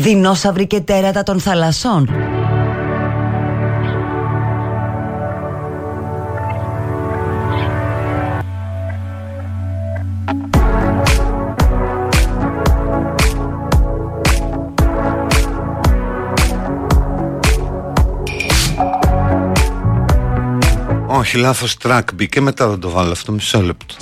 δεινόσαυροι και τέρατα των θαλασσών. Όχι, λάθος τρακ μπήκε μετά θα το βάλω αυτό μισό λεπτό.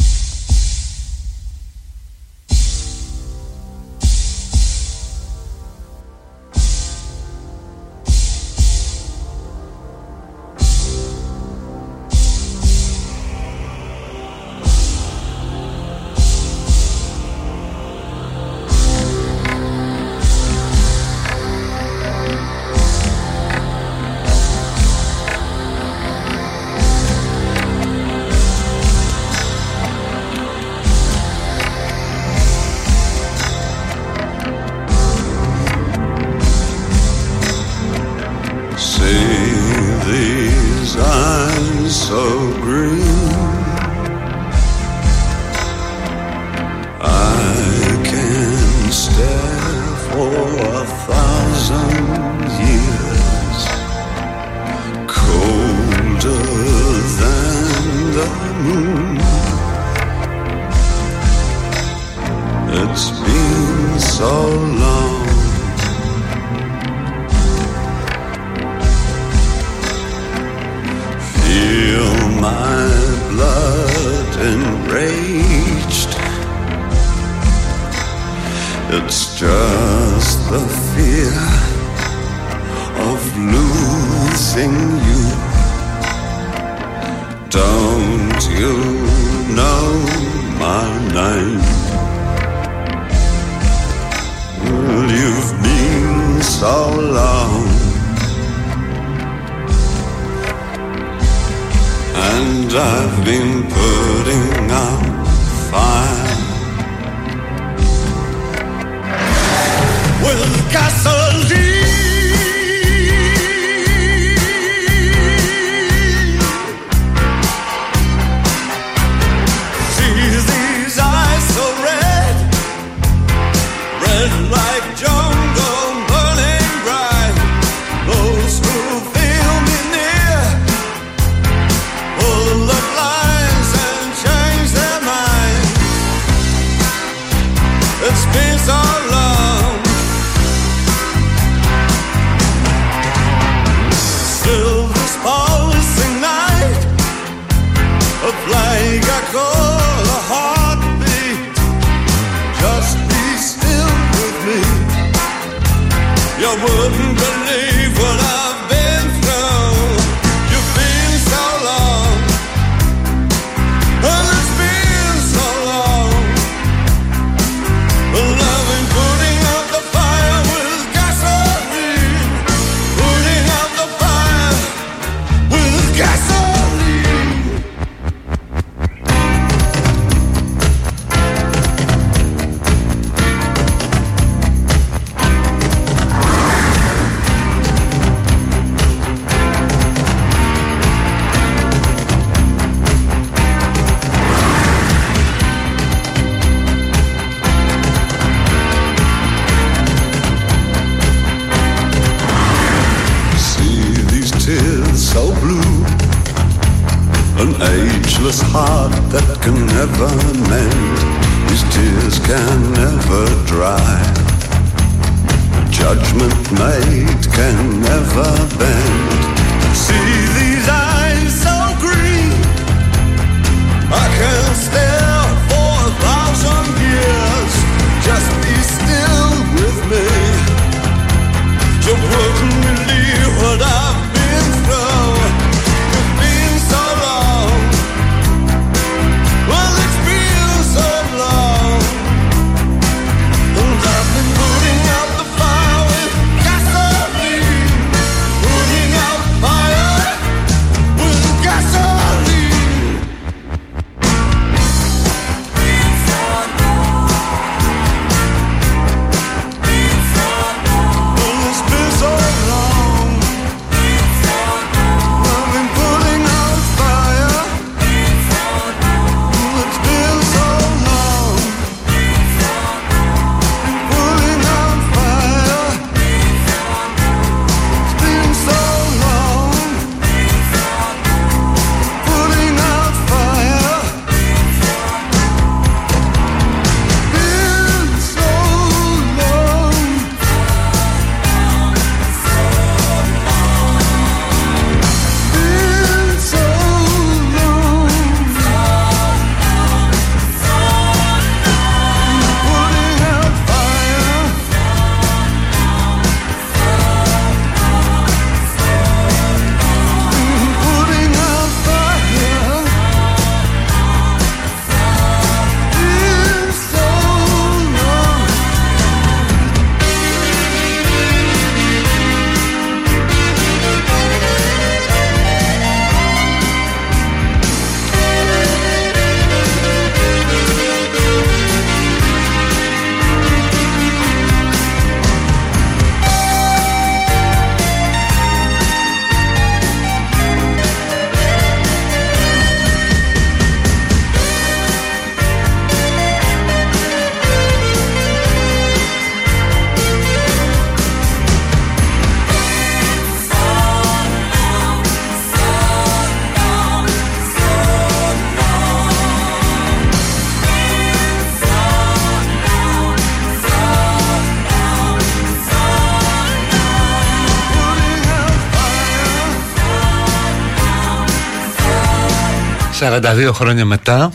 42 χρόνια μετά.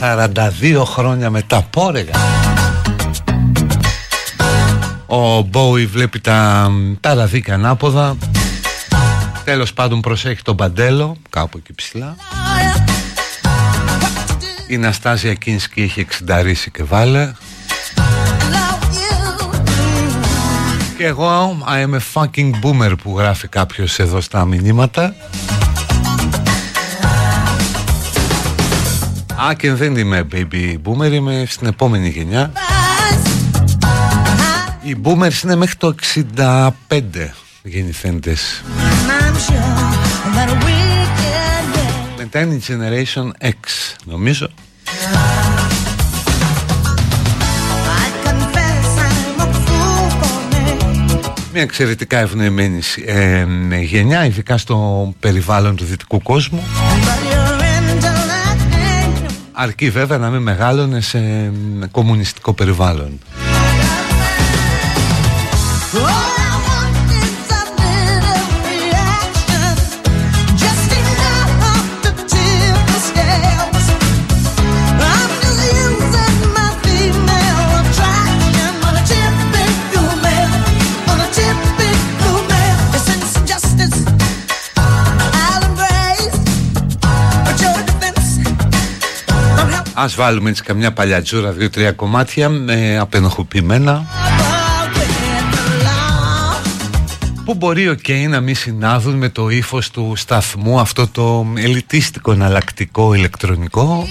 42 χρόνια μετά. Πόρεγα. Ο Μπόι βλέπει τα, τα ραδίκα ανάποδα. Τέλος πάντων προσέχει τον Παντέλο Κάπου εκεί ψηλά. Η Ναστάζια Κίνσκι έχει εξενταρίσει και βάλε. Και εγώ I am a fucking boomer που γράφει κάποιος εδώ στα μηνύματα Α και δεν είμαι baby boomer Είμαι στην επόμενη γενιά. Οι boomers είναι μέχρι το 65 γεννηθέντες. Μετά είναι η Generation X νομίζω. Μια εξαιρετικά ευνοημένη ε, γενιά, ειδικά στο περιβάλλον του δυτικού κόσμου. Αρκεί βέβαια να μην μεγάλωνε σε κομμουνιστικό περιβάλλον. Ας βάλουμε έτσι καμιά παλιατζούρα, δύο-τρία κομμάτια με απενοχοποιημένα που μπορεί ο okay, να μην συνάδουν με το ύφος του σταθμού αυτό το ελιτίστικο εναλλακτικό ηλεκτρονικό;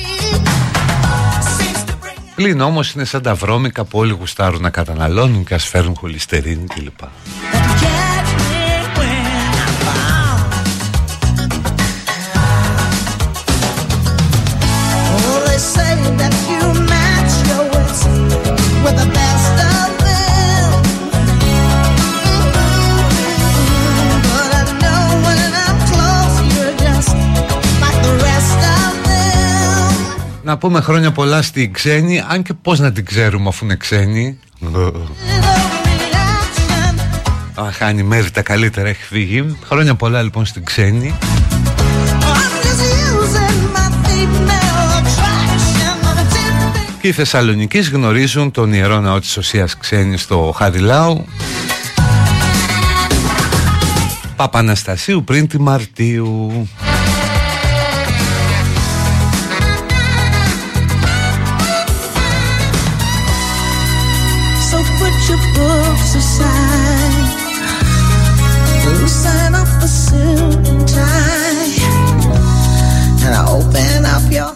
Πλην όμως είναι σαν τα βρώμικα που όλοι γουστάρουν να καταναλώνουν και ας φέρουν χολυστερίνη κλπ. Να πούμε χρόνια πολλά στην ξένη Αν και πως να την ξέρουμε αφού είναι ξένη. Αν χάνει μέρη τα καλύτερα έχει φύγει. Χρόνια πολλά λοιπόν στην ξένη. Και οι Θεσσαλονικείς γνωρίζουν τον Ιερό Ναό της Οσίας Ξένη στο Χαριλάου. Παπαναστασίου πριν τη Μαρτίου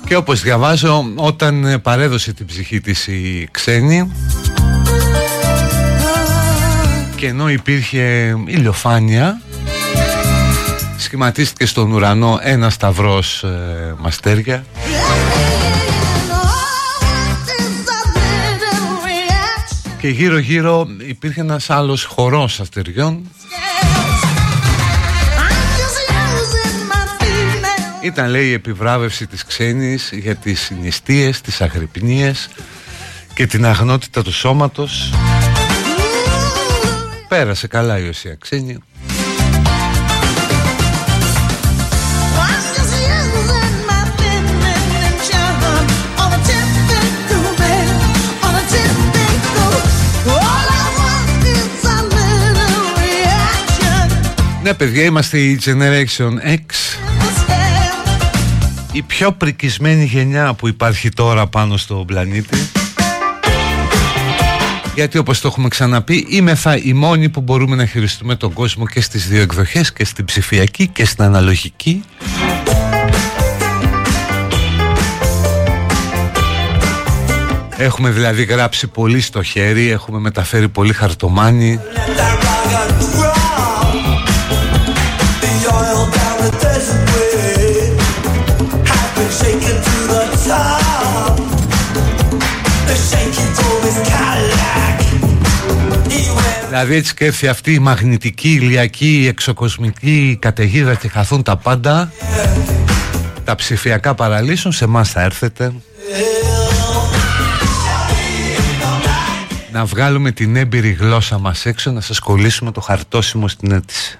Και όπως διαβάζω όταν παρέδωσε την ψυχή της η ξένη και ενώ υπήρχε ηλιοφάνεια σχηματίστηκε στον ουρανό ένα σταυρός ε, μαστέρια. Και γύρω γύρω υπήρχε ένας άλλος χορός αστεριών Ήταν λέει η επιβράβευση της ξένης για τις συνιστίες, τις αγρυπνίες και την αγνότητα του σώματος. Πέρασε καλά η Οσία Ξένη. Ναι παιδιά είμαστε η Generation X η πιο πρικισμένη γενιά που υπάρχει τώρα πάνω στο πλανήτη. Γιατί όπως το έχουμε ξαναπεί είμαι θα οι μόνοι που μπορούμε να χειριστούμε τον κόσμο και στις δύο εκδοχές και στην ψηφιακή και στην αναλογική. Έχουμε δηλαδή γράψει πολύ στο χέρι, έχουμε μεταφέρει πολύ χαρτομάνι Δηλαδή έτσι και έρθει αυτή η μαγνητική, ηλιακή, εξοκοσμική καταιγίδα και χαθούν τα πάντα. Τα ψηφιακά παραλύσουν, σε εμάς θα έρθετε. Να βγάλουμε την έμπειρη γλώσσα μας έξω Να σας κολλήσουμε το χαρτόσιμο στην αίτηση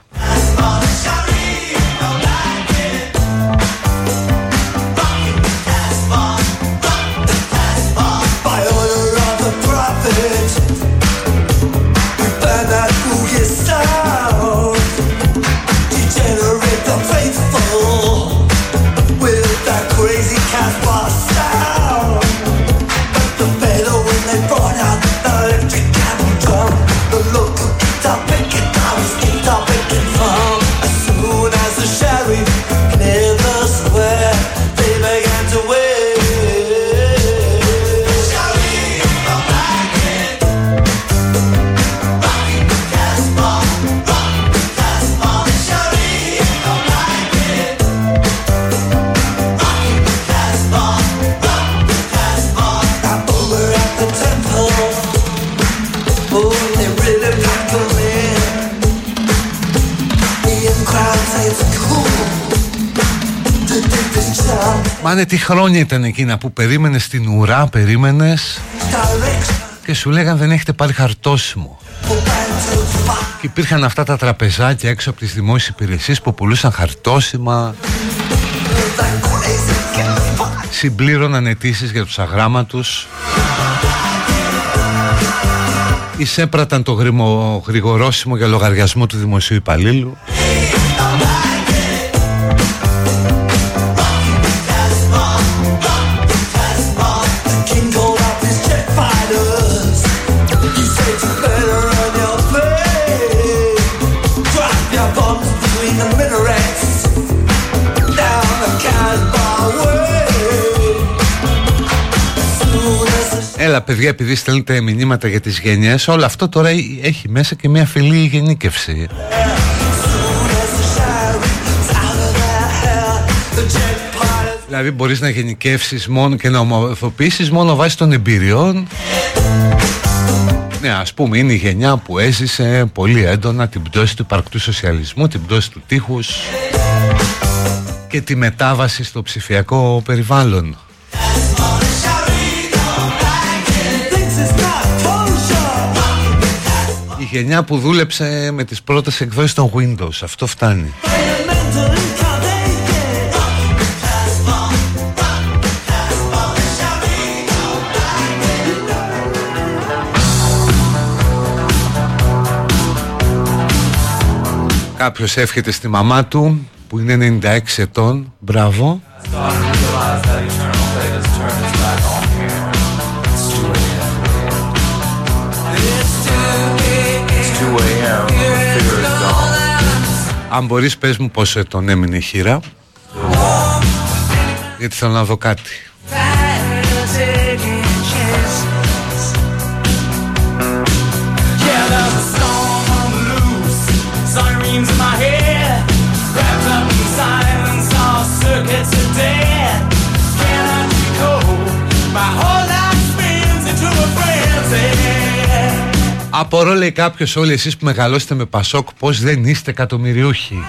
Μάνε τι χρόνια ήταν εκείνα που περίμενες στην ουρά, περίμενες και σου λέγαν δεν έχετε πάρει χαρτόσιμο. Και υπήρχαν αυτά τα τραπεζάκια έξω από τις δημόσιες υπηρεσίες που πουλούσαν χαρτόσιμα συμπλήρωναν αιτήσεις για τους αγράμματους. Εισέπραταν το γρηγορόσιμο για λογαριασμό του δημοσίου υπαλλήλου Έλα παιδιά επειδή στέλνετε μηνύματα για τις γενιές Όλο αυτό τώρα έχει μέσα και μια φιλή γενίκευση. Δηλαδή μπορείς να γενικεύσεις μόνο και να ομορφοποιήσεις μόνο βάσει των εμπειριών. Ναι ας πούμε είναι η γενιά που έζησε πολύ έντονα την πτώση του υπαρκτού σοσιαλισμού Την πτώση του τείχους Και τη μετάβαση στο ψηφιακό περιβάλλον Η γενιά που δούλεψε με τις πρώτες εκδόσεις των Windows. Αυτό φτάνει. Κάποιος εύχεται στη μαμά του που είναι 96 ετών. Μπράβο Αν μπορείς πες μου πόσο ετών έμεινε η χείρα. Γιατί θέλω να δω κάτι Απορώ λέει κάποιος όλοι εσείς που μεγαλώσετε με Πασόκ πως δεν είστε εκατομμυριούχοι;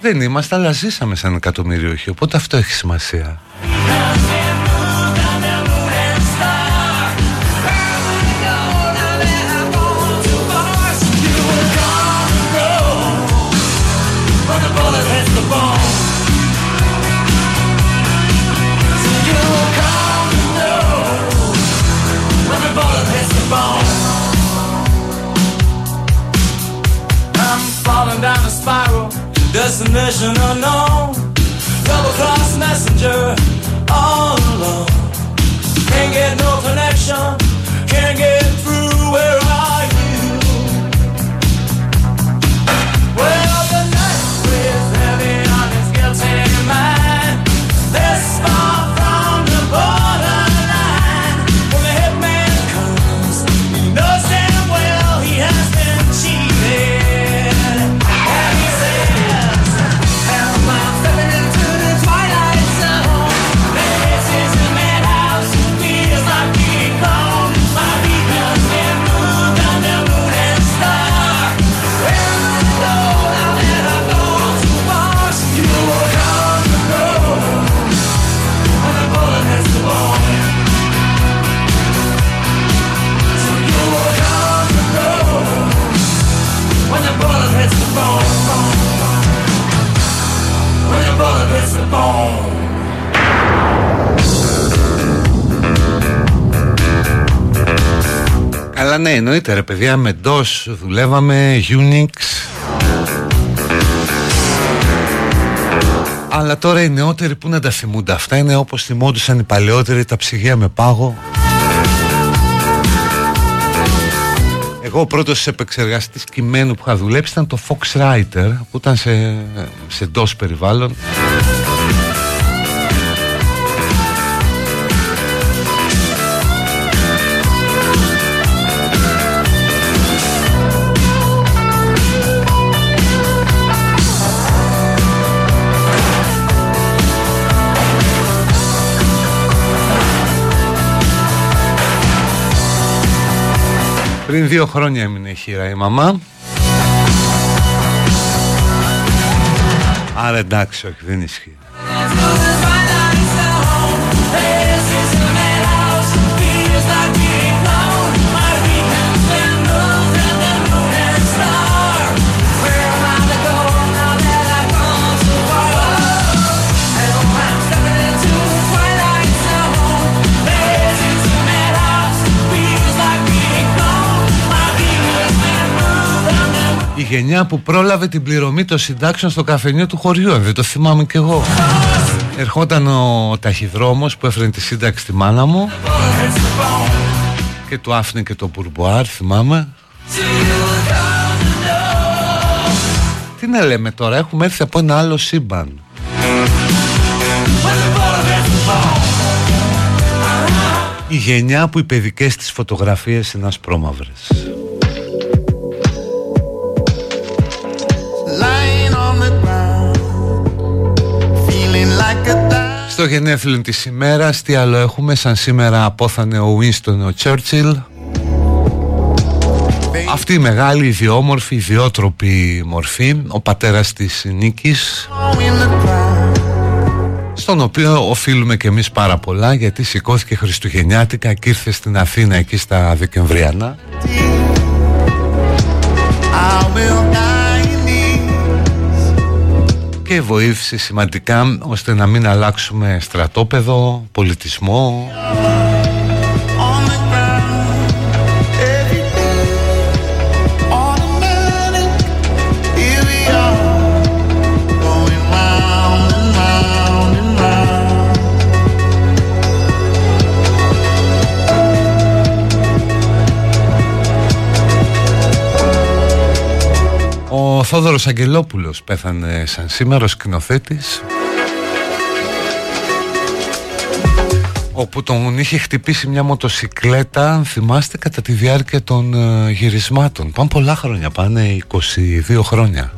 Δεν είμαστε αλλά ζήσαμε σαν εκατομμυριούχοι οπότε αυτό έχει σημασία destination unknown. Double cross messenger, all alone. Can't get no connection, ναι εννοείται ρε παιδιά με DOS δουλεύαμε Unix. Αλλά τώρα οι νεότεροι που να τα θυμούνται αυτά; Είναι όπως θυμόντουσαν οι παλαιότεροι τα ψυγεία με πάγο. Εγώ ο πρώτος επεξεργαστής κειμένου που είχα δουλέψει ήταν το Fox Writer που ήταν σε, σε DOS περιβάλλον Πριν δύο χρόνια έμεινε χείρα η μαμά Άρα εντάξει, όχι, δεν ισχύει. Γενιά που πρόλαβε την πληρωμή των συντάξεων στο καφενείο του χωριού, δεν το θυμάμαι κι εγώ. Ερχόταν ο ταχυδρόμος που έφερε τη σύνταξη στη μάνα μου και του άφηνε και το μπουρμπουάρ, θυμάμαι. Τι να λέμε τώρα, έχουμε έρθει από ένα άλλο σύμπαν. Η γενιά που οι παιδικές της φωτογραφίες είναι ασπρόμαυρες. Στο γενέθλιο της ημέρας. Τι άλλο έχουμε σαν σήμερα απόθανε ο Winston ο Churchill. Αυτή η μεγάλη ιδιόμορφη ιδιότροπη μορφή ο πατέρας της Νίκης στον οποίο οφείλουμε και εμείς πάρα πολλά γιατί σηκώθηκε Χριστουγεννιάτικα και ήρθε στην Αθήνα εκεί στα Δεκεμβριανά και βοήθησε σημαντικά ώστε να μην αλλάξουμε στρατόπεδο, πολιτισμό Θόδωρος Αγγελόπουλος πέθανε σαν σήμερα ο σκηνοθέτης όπου τον είχε χτυπήσει μια μοτοσικλέτα αν θυμάστε κατά τη διάρκεια των ε, γυρισμάτων. Πάνε πολλά χρόνια, πάνε 22 χρόνια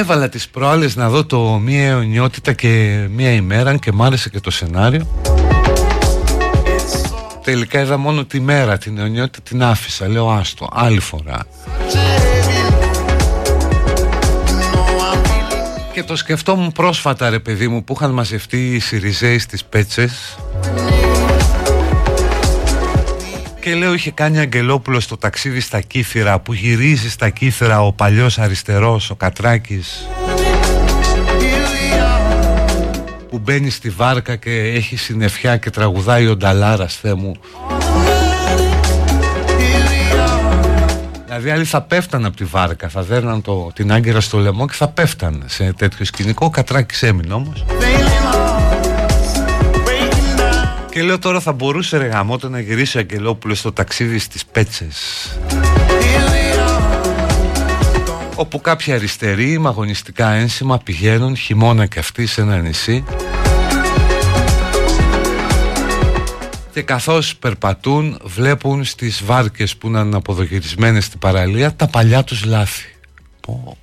Έβαλα τις προάλλες να δω το μία αιωνιότητα και μία ημέρα και μ' άρεσε και το σενάριο. Τελικά είδα μόνο τη μέρα, την αιωνιότητα την άφησα. Λέω άστο, άλλη φορά Και το σκεφτόμουν πρόσφατα ρε παιδί μου που είχαν μαζευτεί οι Σιριζέοι στις Πέτσες και λέω είχε κάνει Αγγελόπουλο στο ταξίδι στα Κύθυρα που γυρίζει στα Κύθυρα ο παλιός αριστερός, ο Κατράκης που μπαίνει στη βάρκα και έχει συννεφιά και τραγουδάει ο Νταλάρας Θεέ μου Δηλαδή άλλοι θα πέφταν από τη βάρκα, θα δέρναν το, την άγκυρα στο λαιμό και θα πέφταν σε τέτοιο σκηνικό. Ο Κατράκης έμεινε όμως. Και λέω τώρα θα μπορούσε ρε γαμότο να γυρίσει ο Αγγελόπουλος στο ταξίδι στις Πέτσες όπου κάποιοι αριστεροί με αγωνιστικά ένσημα πηγαίνουν χειμώνα και αυτοί σε ένα νησί και καθώς περπατούν βλέπουν στις βάρκες που είναι αποδογυρισμένες στην παραλία τα παλιά τους λάθη. Πω.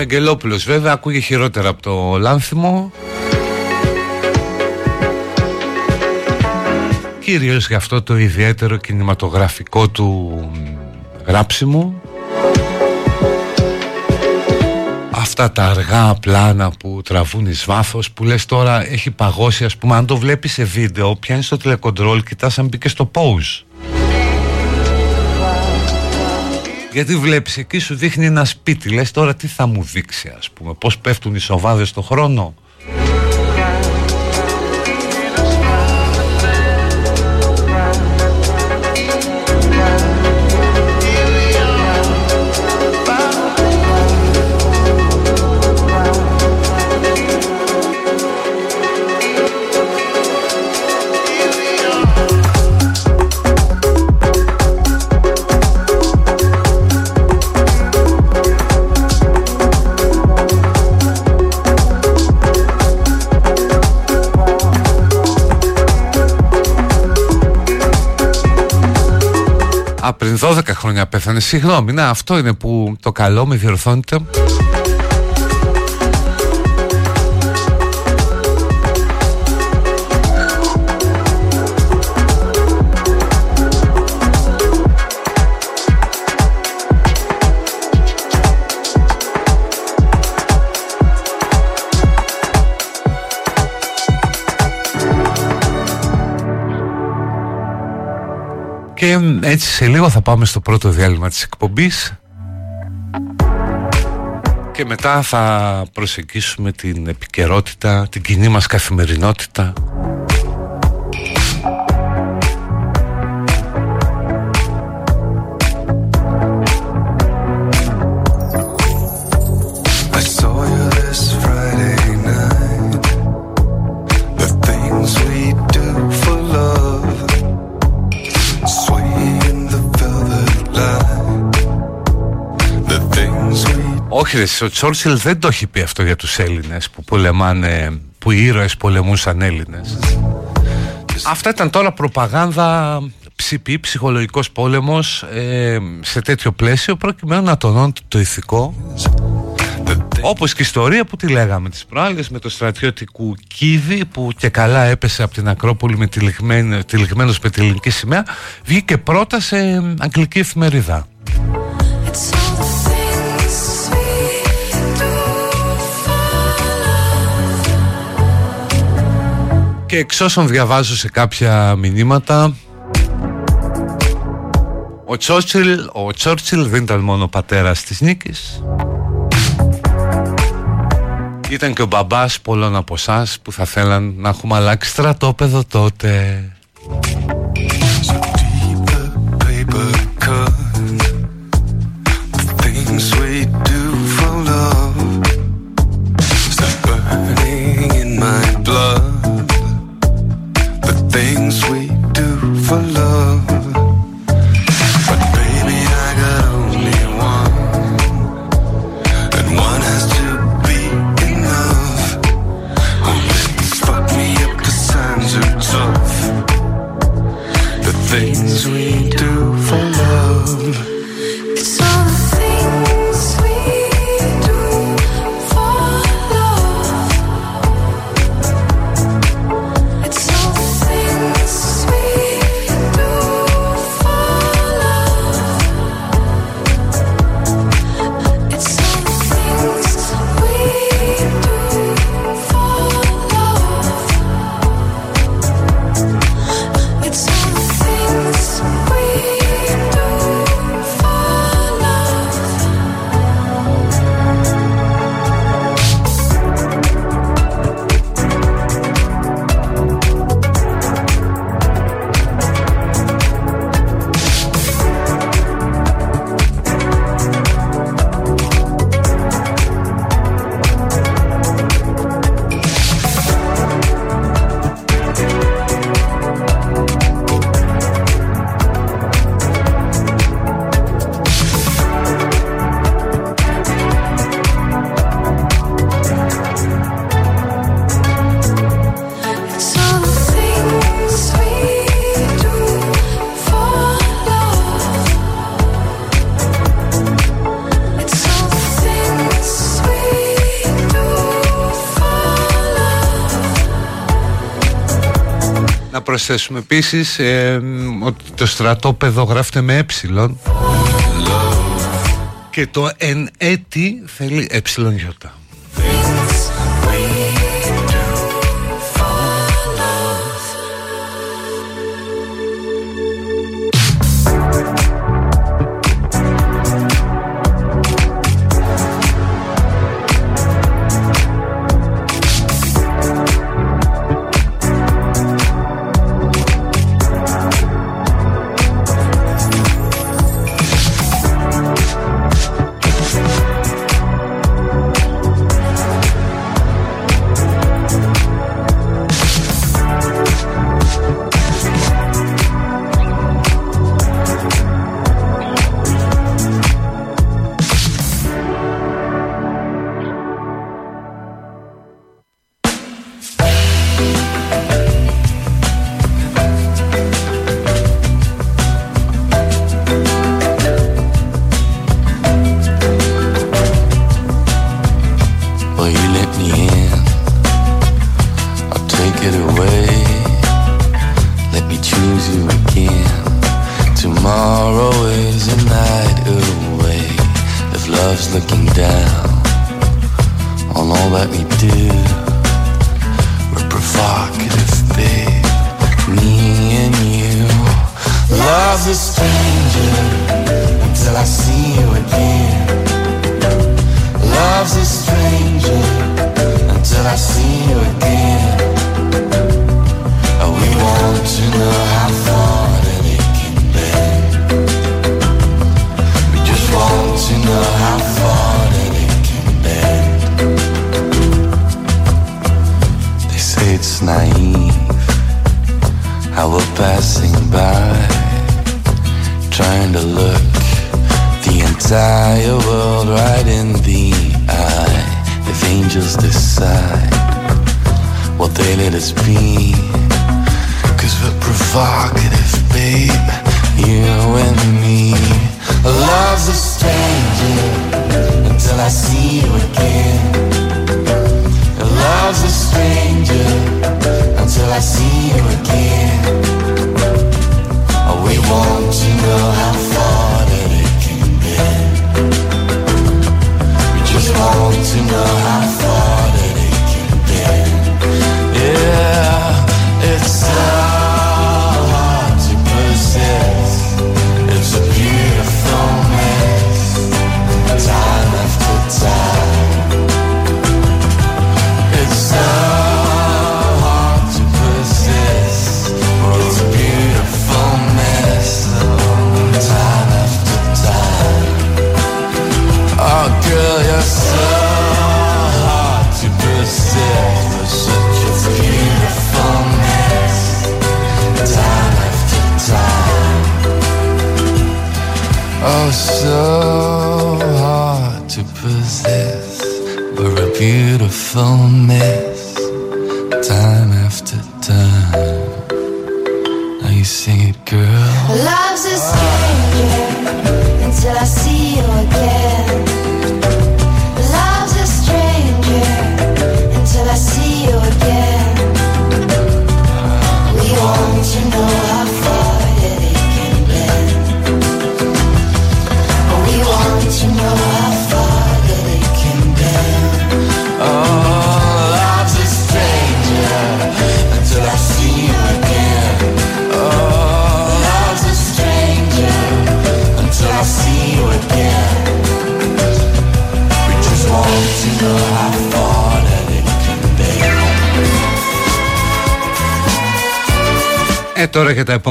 Αγγελόπουλος βέβαια ακούγε χειρότερα από το Λάνθιμο. Κυρίως για αυτό το ιδιαίτερο κινηματογραφικό του γράψιμο Αυτά τα αργά πλάνα που τραβούν εις βάθος που λες τώρα έχει παγώσει ας πούμε αν το βλέπεις σε βίντεο πιάνεις το τηλεκοντρόλ κοιτάς αν μπήκε στο pause Γιατί βλέπεις εκεί σου δείχνει ένα σπίτι. Λες τώρα τι θα μου δείξει ας πούμε Πώς πέφτουν οι σοβάδες στο χρόνο; Α, πριν 12 χρόνια πέθανε. Συγγνώμη, να, αυτό είναι που το καλό με διορθώνεται. Και έτσι σε λίγο θα πάμε στο πρώτο διάλειμμα της εκπομπής. Και μετά θα προσεγγίσουμε την επικαιρότητα, την κοινή μας καθημερινότητα Όχι ρε, ο Τσόρτσιλ δεν το έχει πει αυτό για τους Έλληνες που πολεμάνε, που οι ήρωες πολεμούσαν Έλληνες. Αυτά ήταν τώρα προπαγάνδα ψηπή, ψυχολογικός πόλεμος ε, σε τέτοιο πλαίσιο προκειμένου να τονώνει το ηθικό όπως και η ιστορία που τη λέγαμε τις προάλλες με το στρατιωτικού Κίδη που και καλά έπεσε από την Ακρόπολη με τυλιγμένο, τυλιγμένος με τη ελληνική σημαία βγήκε πρώτα σε αγγλική εφημερίδα. It's Και εξ όσων διαβάζω σε κάποια μηνύματα ο Τσόρτσιλ, ο Τσόρτσιλ δεν ήταν μόνο ο πατέρας της νίκης. Ήταν και ο μπαμπάς πολλών από εσάς που θα θέλαν να έχουμε αλλάξει στρατόπεδο τότε. Deep things we do for love. Προσθέσουμε επίσης ε, ότι το στρατόπεδο γράφεται με ε. Και το εν έτη θέλει ε. Γιώτα.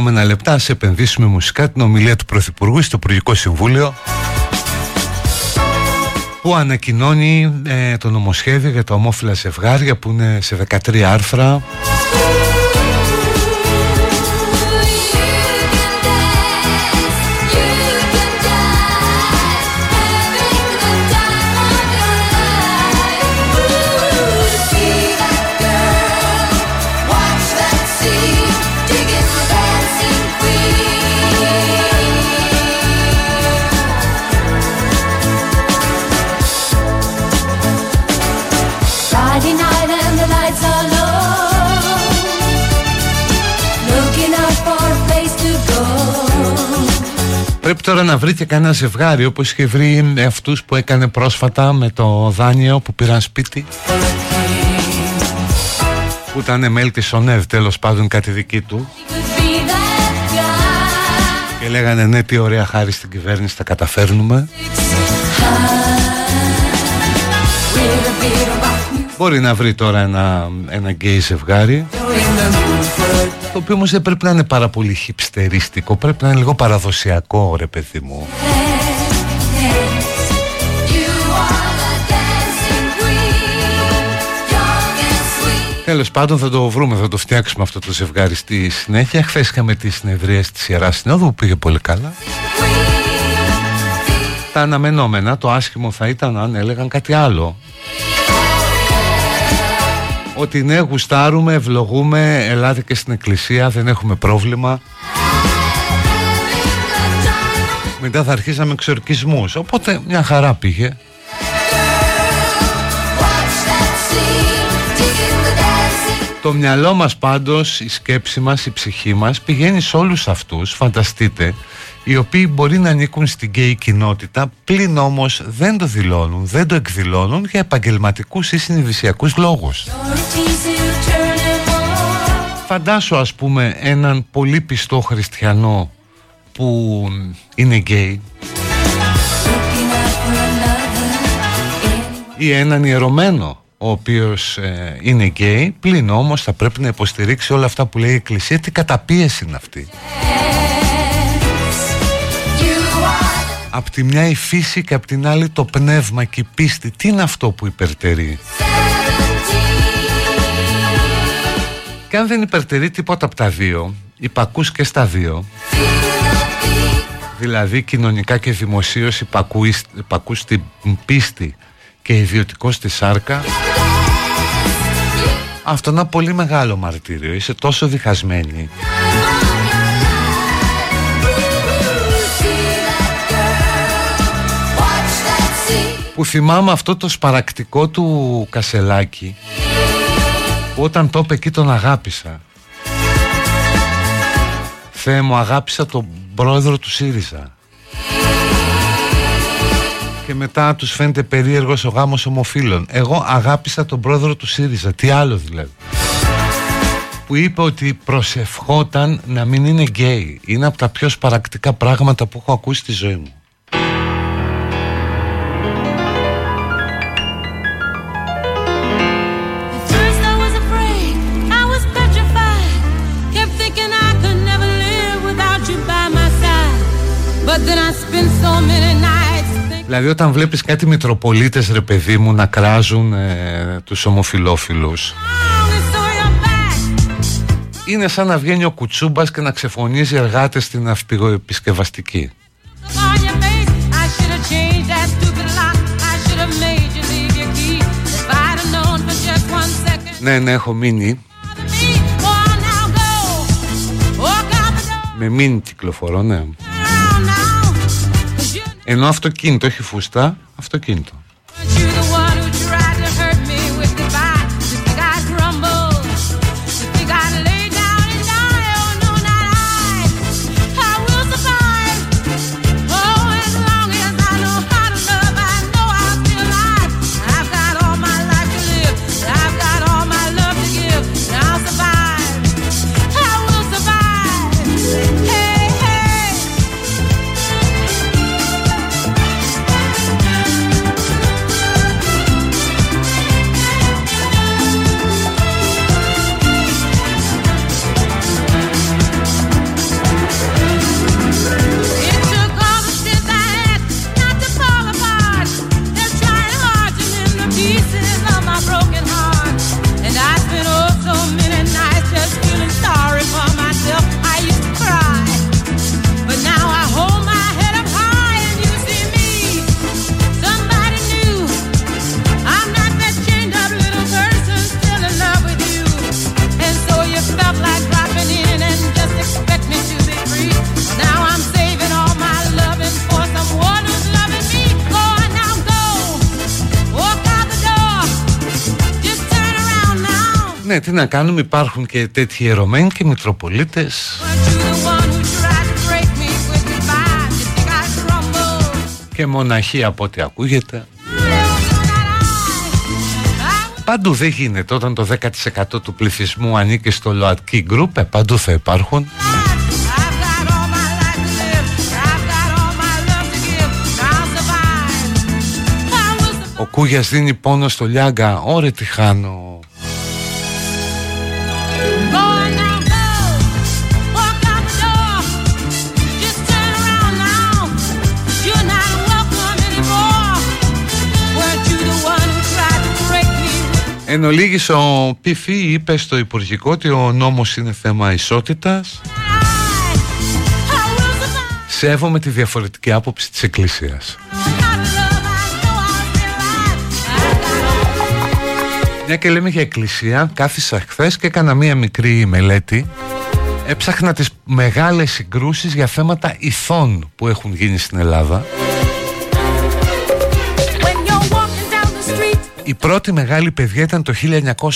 Επόμενα λεπτά σε επενδύσουμε μουσικά την ομιλία του Πρωθυπουργού στο Υπουργικό Συμβούλιο που ανακοινώνει ε, το νομοσχέδιο για τα ομόφυλα ζευγάρια που είναι σε 13 άρθρα τώρα να βρει και κανένα ζευγάρι όπως είχε βρει αυτούς που έκανε πρόσφατα με το δάνειο που πήραν σπίτι. Που ήταν μέλη της ΟΝΕΔ τέλος πάντων κάτι δική του. Could be that guy. και λέγανε ναι τι ωραία χάρη στην κυβέρνηση τα καταφέρνουμε With a bit of rock music Μπορεί να βρει τώρα ένα, ένα γκέι ζευγάρι in the mood for Το οποίο όμως δεν πρέπει να είναι πάρα πολύ χιψτερίστικο Πρέπει να είναι λίγο παραδοσιακό ρε παιδί μου. You are the dancing queen, young and sweet. Τέλος πάντων θα το βρούμε, θα το φτιάξουμε αυτό το ζευγάρι στη συνέχεια. Χθες είχαμε τη συνεδρία της Ιεράς Συνόδου που πήγε πολύ καλά. Τα αναμενόμενα, το άσχημο θα ήταν αν έλεγαν κάτι άλλο Ότι ναι γουστάρουμε, ευλογούμε, ελάτε και στην εκκλησία, δεν έχουμε πρόβλημα. Μετά θα αρχίσαμε εξορκισμούς, οπότε μια χαρά πήγε. Το μυαλό μας πάντως, η σκέψη μας, η ψυχή μας πηγαίνει σε όλους αυτούς, φανταστείτε, οι οποίοι μπορεί να ανήκουν στην γκέι κοινότητα πλην όμως δεν το δηλώνουν, δεν το εκδηλώνουν για επαγγελματικούς ή συνειδησιακούς λόγους. Φαντάσου ας πούμε έναν πολύ πιστό χριστιανό που είναι γκέι ή έναν ιερωμένο ο οποίος ε, είναι γκέι πλην όμως θα πρέπει να υποστηρίξει όλα αυτά που λέει η Εκκλησία τι καταπίεση είναι αυτή Απ' τη μια η φύση και απ' την άλλη το πνεύμα και η πίστη. Τι είναι αυτό που υπερτερεί; Και αν δεν υπερτερεί τίποτα από τα δύο υπακούς και στα δύο. Δηλαδή κοινωνικά και δημοσίως υπακούεις, υπακούς στην πίστη και ιδιωτικός στη σάρκα. Αυτό είναι ένα πολύ μεγάλο μαρτύριο. Είσαι τόσο διχασμένη που θυμάμαι αυτό το σπαρακτικό του Κασελάκη που όταν το είπε εκεί τον αγάπησα. Θεέ μου αγάπησα τον πρόεδρο του ΣΥΡΙΖΑ. Και μετά τους φαίνεται περίεργος ο γάμος ομοφύλων. Εγώ αγάπησα τον πρόεδρο του ΣΥΡΙΖΑ. Τι άλλο δηλαδή. Που είπε ότι προσευχόταν να μην είναι γκέι. Είναι από τα πιο σπαρακτικά πράγματα που έχω ακούσει στη ζωή μου Δηλαδή όταν βλέπεις κάτι μητροπολίτες ρε παιδί μου να κράζουν ε, τους ομοφιλόφιλους Only saw your back. είναι σαν να βγαίνει ο Κουτσούμπας και να ξεφωνίζει εργάτες στην αυπηγοεπισκευαστική. On your face, I should have changed that stupid lock. I should have made you leave your key. If I'd have known for just one second. Ναι, ναι, έχω μείνει. Bother me. Oh, now go. Walk out the door. Με μείνει κυκλοφορώ, ναι. Ενώ αυτοκίνητο, όχι φούστα, αυτοκίνητο. Τι να κάνουμε, υπάρχουν και τέτοιοι ιερωμένοι και μητροπολίτες Weren't you the one who tried to break me with goodbye? You think I'd crumble? και μοναχοί από ό,τι ακούγεται. No, not I. I Παντού δεν γίνεται όταν το 10% του πληθυσμού ανήκει στο ΛΟΑΤΚΙ Group, ε, παντού θα υπάρχουν. I've got all my life to live. I've got all my love to give. I'll survive. I will survive. Ο Κούγιας δίνει πόνο στο Λιάγκα, ωρε τι χάνω. Εν ολίγης ο Πιφί είπε στο Υπουργικό ότι ο νόμος είναι θέμα ισότητας. I, I will survive. Σέβομαι τη διαφορετική άποψη της Εκκλησίας. How to love, I know I'll be alive. I've got all Μια και λέμε για Εκκλησία, κάθισα χθες και έκανα μία μικρή μελέτη. Έψαχνα τις μεγάλες συγκρούσεις για θέματα ηθών που έχουν γίνει στην Ελλάδα. Η πρώτη μεγάλη παιδιά ήταν το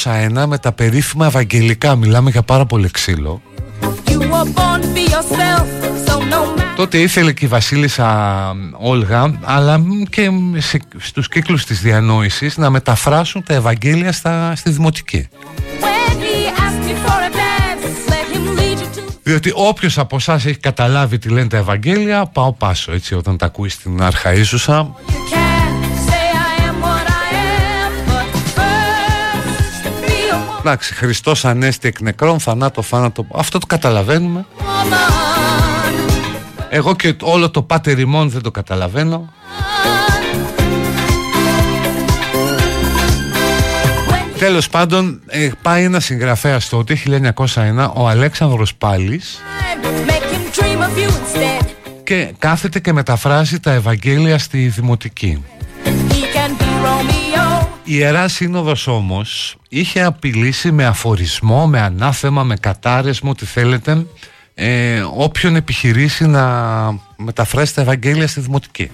1901 με τα περίφημα Ευαγγελικά. Μιλάμε για πάρα πολύ ξύλο. you were born to be yourself, so no matter. Τότε ήθελε και η Βασίλισσα Όλγα αλλά μ, και σε, στους κύκλους της διανόησης να μεταφράσουν τα Ευαγγέλια στα, στη Δημοτική. When he asked you for a dance, let him lead you to. Διότι όποιος από εσάς έχει καταλάβει τι λένε τα Ευαγγέλια πάω πάσο έτσι όταν τα ακούει στην αρχαΐζουσα Εντάξει, Χριστός Ανέστη εκ νεκρών, θανάτω, θάνατο. Αυτό το καταλαβαίνουμε. woman. Εγώ και όλο το πάτερ ημών δεν το καταλαβαίνω. Τέλος πάντων, ε, πάει ένα συγγραφέα τότε, 1901, ο Αλέξανδρος Πάλης Make him dream of you instead. και κάθεται και μεταφράζει τα Ευαγγέλια στη Δημοτική. He can be Romeo. Η Ιερά Σύνοδος όμως είχε απειλήσει με αφορισμό, με ανάθεμα, με κατάρεσμο, ό,τι θέλετε, ε, όποιον επιχειρήσει να μεταφράσει τα Ευαγγέλια στη Δημοτική.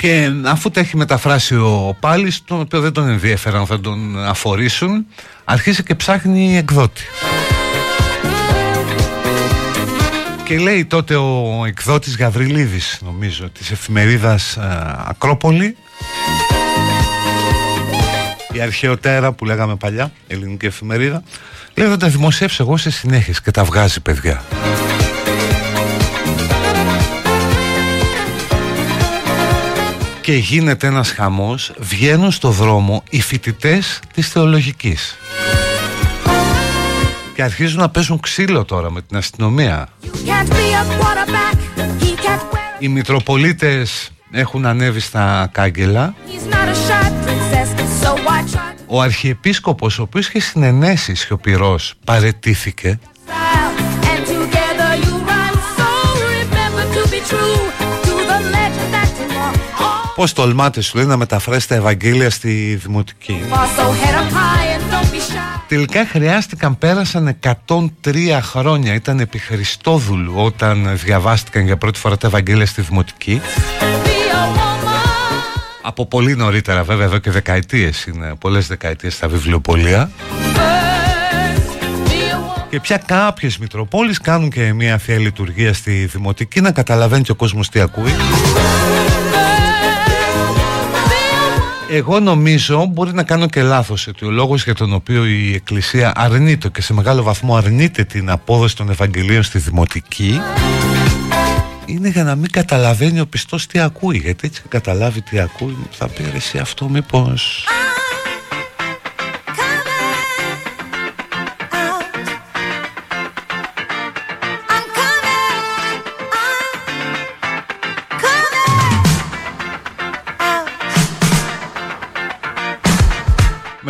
Και αφού τα έχει μεταφράσει ο Πάλης, τον οποίο δεν τον ενδιαφέραν θα τον αφορήσουν, αρχίζει και ψάχνει εκδότη. Και λέει τότε ο εκδότης Γαβριλίδης, νομίζω, της εφημερίδας ε, Ακρόπολη, η αρχαιοτέρα που λέγαμε παλιά, ελληνική εφημερίδα, λέει θα τα δημοσιεύσω εγώ σε συνέχεια και τα βγάζει παιδιά. Και γίνεται ένας χαμός, βγαίνουν στο δρόμο οι φοιτητές της θεολογικής. Και αρχίζουν να παίζουν ξύλο τώρα με την αστυνομία. You can't be a quarterback. He can't wear Οι Μητροπολίτες έχουν ανέβει στα κάγκελα. He's not a shy princess, so why try to Ο Αρχιεπίσκοπος, ο οποίος είχε συνενέσει σιωπηρός, παρετήθηκε. Tomorrow. All Πώς τολμάτε σου λέει να μεταφράσει τα Ευαγγέλια στη Δημοτική. far so head up high and don't be shy. Τελικά χρειάστηκαν, πέρασαν 103 χρόνια. Ήταν επί Χριστόδουλου όταν διαβάστηκαν για πρώτη φορά τα Ευαγγέλια στη Δημοτική. Be a woman. Από πολύ νωρίτερα βέβαια, εδώ και δεκαετίες είναι, πολλές δεκαετίες στα βιβλιοπολία. First, be a woman. Και πια κάποιες Μητροπόλεις κάνουν και μια θεία λειτουργία στη Δημοτική να καταλαβαίνει και ο κόσμος τι ακούει. Εγώ νομίζω, μπορεί να κάνω και λάθος, ότι ο λόγος για τον οποίο η Εκκλησία αρνείται και σε μεγάλο βαθμό αρνείται την απόδοση των Ευαγγελίων στη Δημοτική είναι για να μην καταλαβαίνει ο πιστός τι ακούει. Γιατί έτσι καταλάβει τι ακούει, θα πει «Ρε εσύ αυτό μήπως...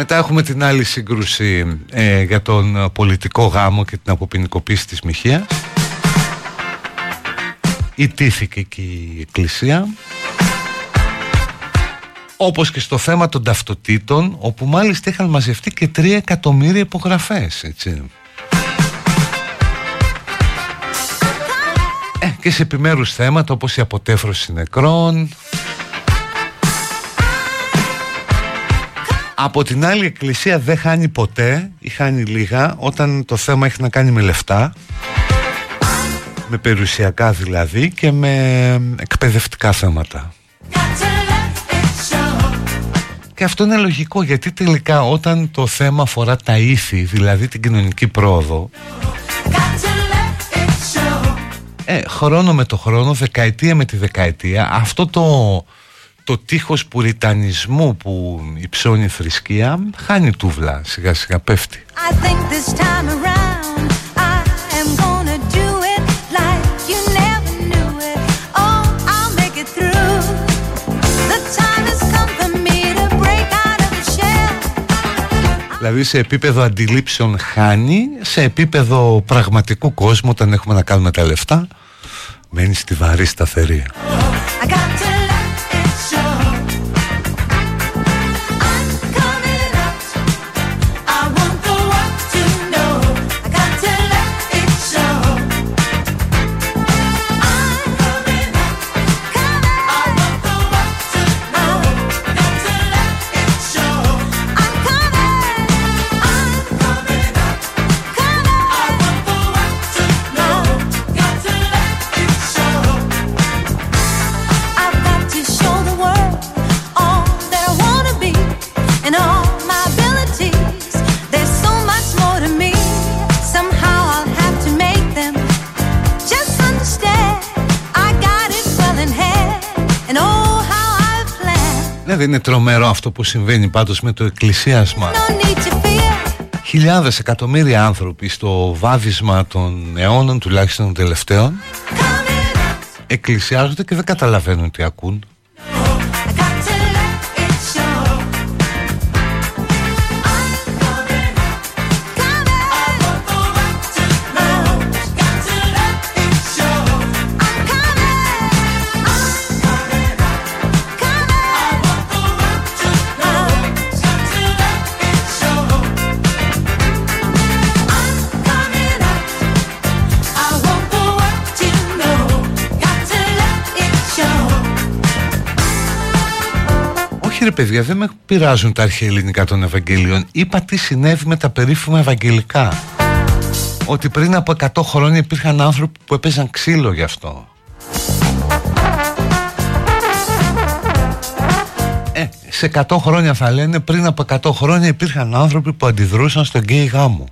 Μετά έχουμε την άλλη σύγκρουση ε, για τον ε, πολιτικό γάμο και την αποποινικοποίηση της Μιχίας. Ιτήθηκε και η Εκκλησία. Όπως και στο θέμα των ταυτοτήτων, όπου μάλιστα είχαν μαζευτεί και 3 εκατομμύρια υπογραφές, έτσι. Ε, και σε επιμέρους θέματα όπως η αποτέφρωση νεκρών, Από την άλλη η Εκκλησία δεν χάνει ποτέ ή χάνει λίγα όταν το θέμα έχει να κάνει με λεφτά με περιουσιακά δηλαδή και με εκπαιδευτικά θέματα. Και αυτό είναι λογικό γιατί τελικά όταν το θέμα αφορά τα ήθη, δηλαδή την κοινωνική πρόοδο ε, χρόνο με το χρόνο, δεκαετία με τη δεκαετία αυτό το, το τείχος πουριτανισμού που υψώνει η θρησκεία χάνει τούβλα, σιγά σιγά πέφτει. I think this time around I am gonna do it like you never knew it. Oh, I'll make it through. The time has come for me to break out of the shell. Δηλαδή σε επίπεδο αντιλήψεων χάνει, σε επίπεδο πραγματικού κόσμου όταν έχουμε να κάνουμε τα λεφτά μένει στη βαρύ σταθερή. I got to είναι τρομερό αυτό που συμβαίνει πάντως με το εκκλησίασμα. No need to fear. Χιλιάδες εκατομμύρια άνθρωποι στο βάδισμα των αιώνων, τουλάχιστον των τελευταίων, Coming up. εκκλησιάζονται και δεν καταλαβαίνουν τι ακούν. Ρε παιδιά, δεν με πειράζουν τα αρχαία ελληνικά των Ευαγγελίων. Είπα τι συνέβη με τα περίφημα Ευαγγελικά. Ότι πριν από 100 χρόνια υπήρχαν άνθρωποι που έπαιζαν ξύλο γι' αυτό. Ε, σε 100 χρόνια θα λένε πριν από 100 χρόνια υπήρχαν άνθρωποι που αντιδρούσαν στον γκέι γάμο.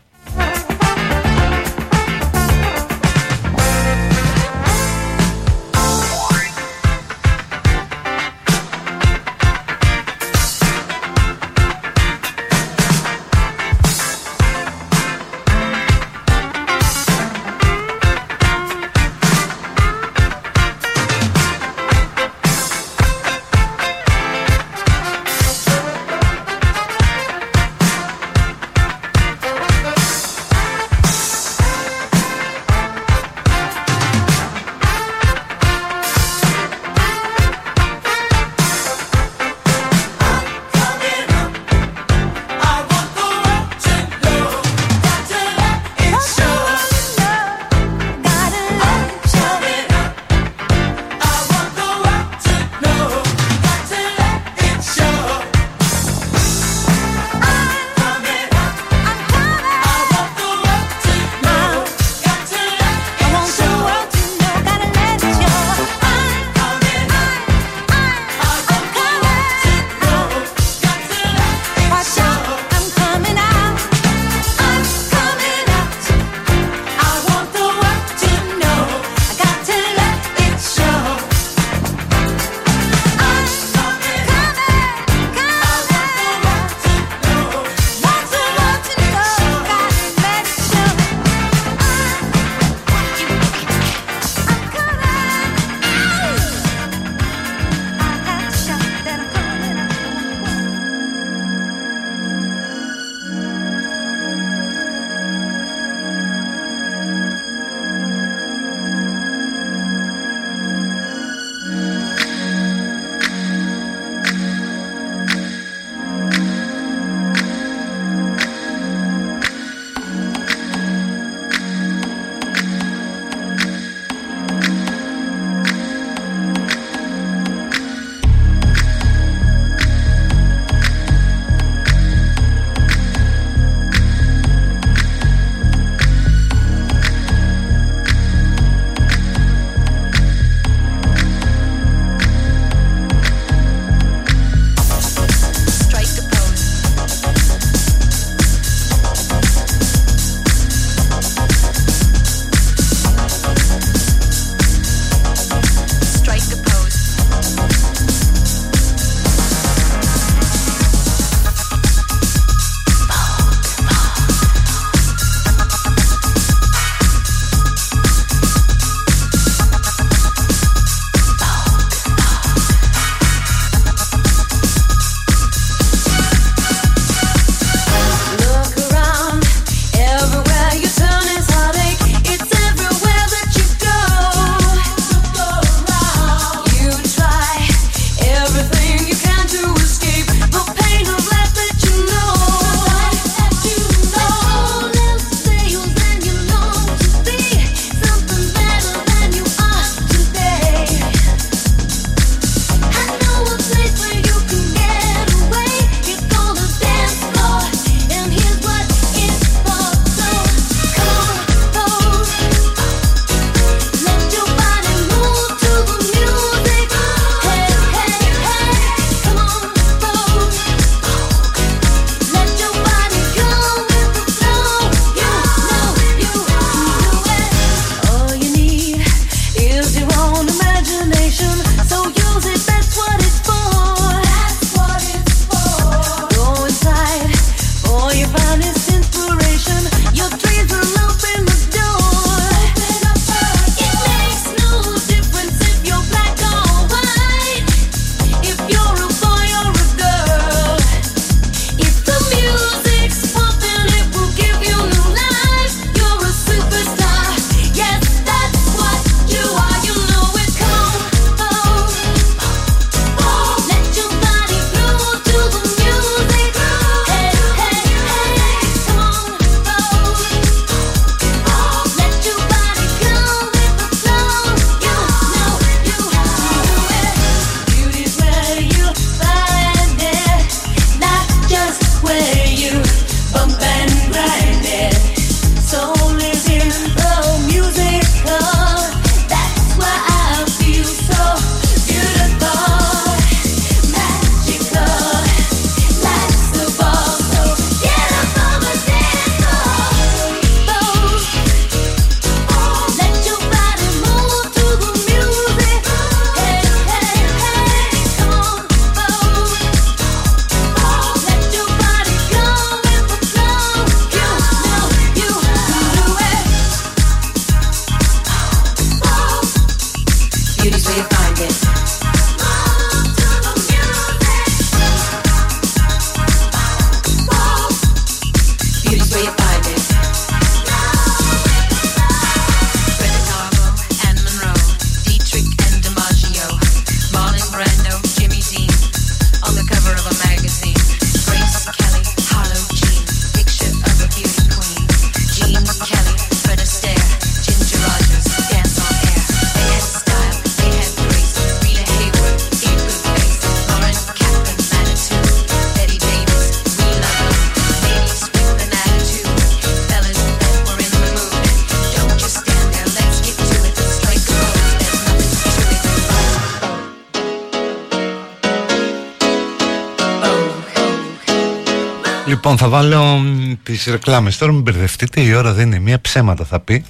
Θα βάλω τις ρεκλάμες. Τώρα μην μπερδευτείτε, η ώρα δεν είναι μία ψέματα θα πει.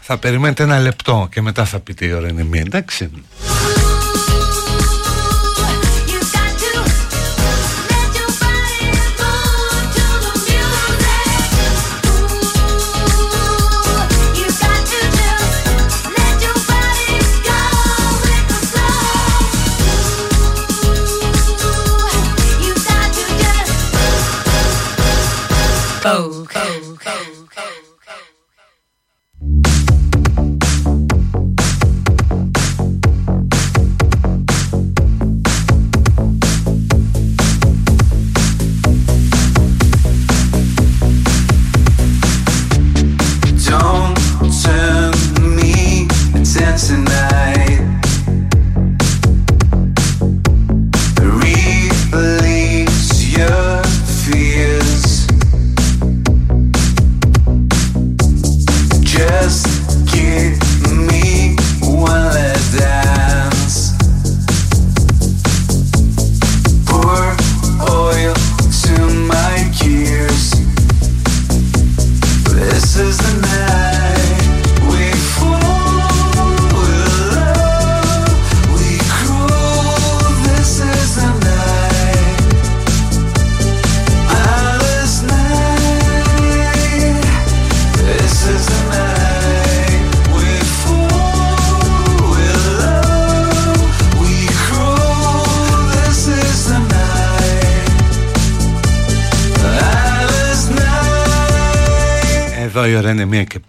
Θα περιμένετε ένα λεπτό και μετά θα πείτε η ώρα είναι μία, εντάξει.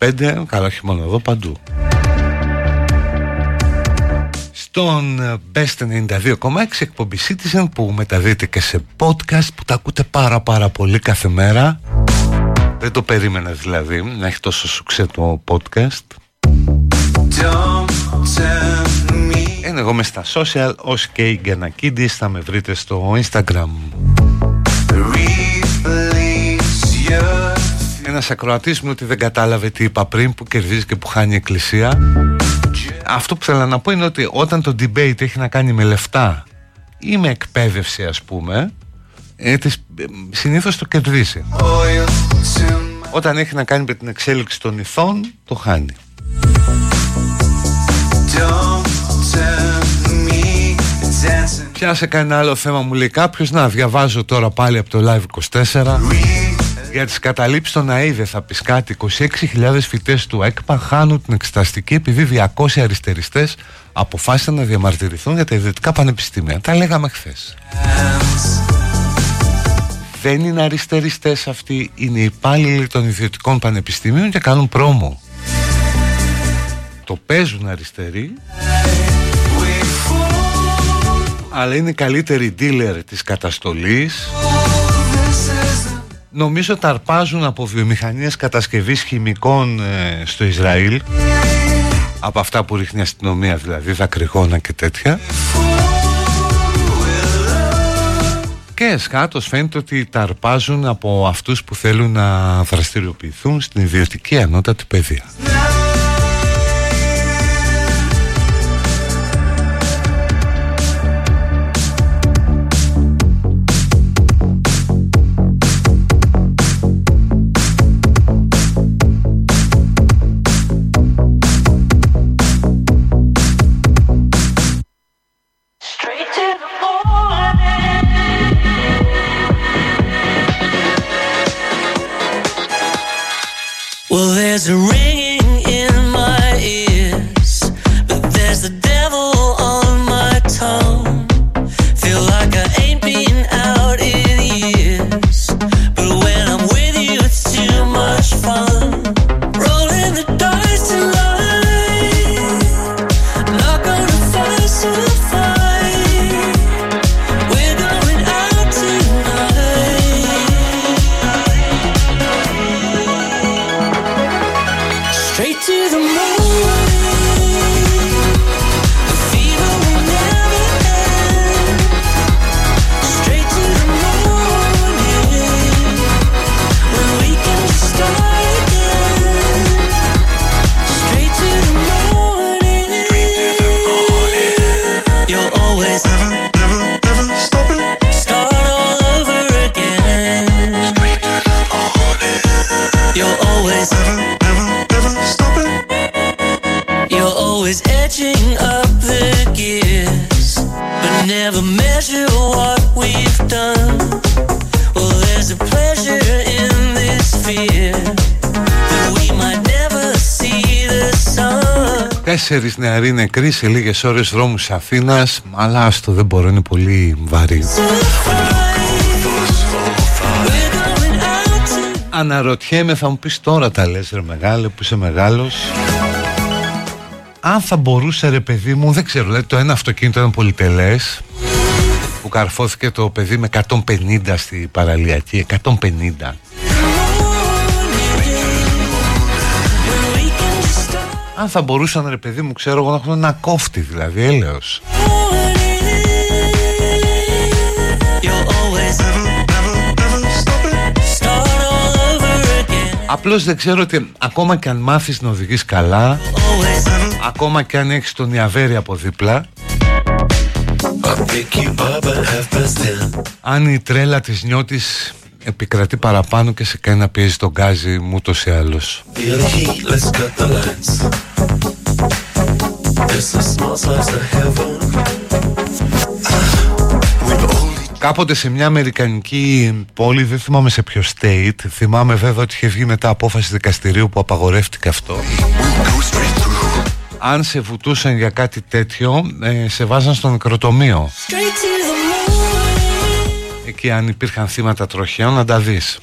5, καλά όχι μόνο εδώ, παντού. Στον ε, Best 92,6 εκπομπή Citizen που μεταδίδεται και σε podcast που τα ακούτε πάρα πάρα πολύ κάθε μέρα. Δεν το περίμενα δηλαδή να έχει τόσο σουξέ το podcast. Don't tell me Είναι εγώ μες στα social ως και η Γκανακίδης θα με βρείτε στο Instagram. release your Ένας ακροατής μου ότι δεν κατάλαβε τι είπα πριν που κερδίζει και που χάνει η εκκλησία. Αυτό που θέλω να πω είναι ότι όταν το debate έχει να κάνει με λεφτά ή με εκπαίδευση ας πούμε ε, τις, ε, συνήθως το κερδίζει. oil to my Όταν έχει να κάνει με την εξέλιξη των ηθών το χάνει. Don't tell me dancing Πιάσε κανένα άλλο θέμα μου λέει κάποιος Να διαβάζω τώρα πάλι από το Live 24 Για τις καταλήψεις των ΑΕΔ θα πεις κάτι 26.000 φοιτές του ΕΚΠΑ χάνουν την εξεταστική επειδή 200 αριστεριστές αποφάσισαν να διαμαρτυρηθούν για τα ιδιωτικά πανεπιστήμια. Τα λέγαμε χθες. hands. Δεν είναι αριστεριστές αυτοί, είναι υπάλληλοι των ιδιωτικών πανεπιστήμιων και κάνουν πρόμο. Το παίζουν αριστεροί, We fall. αλλά είναι οι καλύτεροι dealer της καταστολής. This is Νομίζω τα αρπάζουν από βιομηχανίες κατασκευής χημικών ε, στο Ισραήλ από αυτά που ρίχνει η αστυνομία δηλαδή, δακρυγόνα και τέτοια και εσχάτως φαίνεται ότι τα αρπάζουν από αυτούς που θέλουν να δραστηριοποιηθούν στην ιδιωτική ανώτατη παιδεία. There's a ringing Τέσσερις νεαροί νεκροί σε λίγες ώρες δρόμους Αθήνας. Αλλά άστο δεν μπορώ είναι πολύ βαρύ. Αναρωτιέμαι θα μου πεις τώρα τα λες ρε μεγάλε που είσαι μεγάλος. Αν θα μπορούσε ρε παιδί μου δεν ξέρω δηλαδή το ένα αυτοκίνητο ήταν πολυτελές Που καρφώθηκε το παιδί με 150 στη παραλιακή 150 Αν θα μπορούσαν ρε παιδί μου ξέρω εγώ να έχουν ένα κόφτη δηλαδή έλεος You're always start all over again. Απλώς δεν ξέρω ότι ακόμα και αν μάθεις να οδηγείς καλά Always Ακόμα και αν έχεις τον Ιαβέρη από δίπλα Αν η τρέλα της νιώτης επικρατεί παραπάνω και σε κάνει να πιέζει τον γκάζι μου ούτως ή άλλως Κάποτε σε μια αμερικανική πόλη, δεν θυμάμαι σε ποιο state, θυμάμαι βέβαια ότι είχε βγει μετά απόφαση δικαστηρίου που απαγορεύτηκε αυτό. Αν σε βουτούσαν για κάτι τέτοιο, ε, σε βάζαν στο νεκροτομείο. straight to the morning. Εκεί αν υπήρχαν θύματα τροχαίων να τα δεις.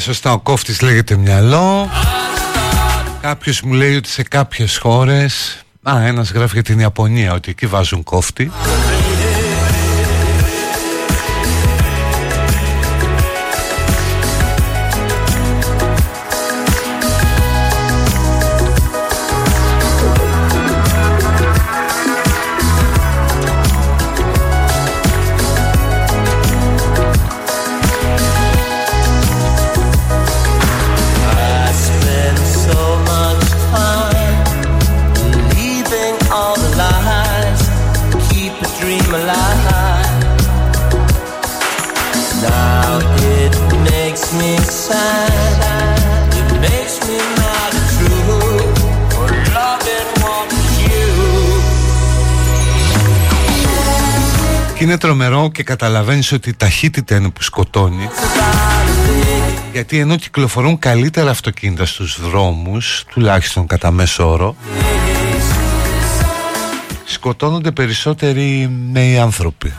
Σωστά, ο κόφτης λέγεται μυαλό. Κάποιος μου λέει ότι σε κάποιες χώρες... Α, ένας γράφει για την Ιαπωνία, ότι εκεί βάζουν κόφτη. Και καταλαβαίνεις ότι η ταχύτητα είναι που σκοτώνει. Γιατί ενώ κυκλοφορούν καλύτερα αυτοκίνητα στους δρόμους τουλάχιστον κατά μέσο όρο σκοτώνονται περισσότεροι νέοι άνθρωποι.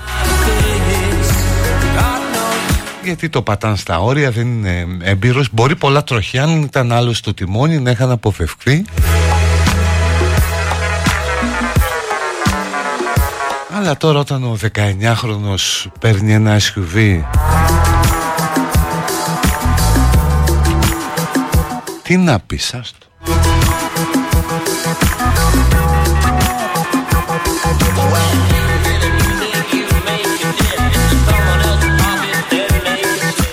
Γιατί το πατάν στα όρια δεν είναι έμπειρος μπορεί πολλά τροχιά αν ήταν άλλος στο τιμόνι να είχαν αποφευχθεί Αλλά τώρα όταν ο 19χρονος παίρνει ένα SUV Τι να πεις άστο.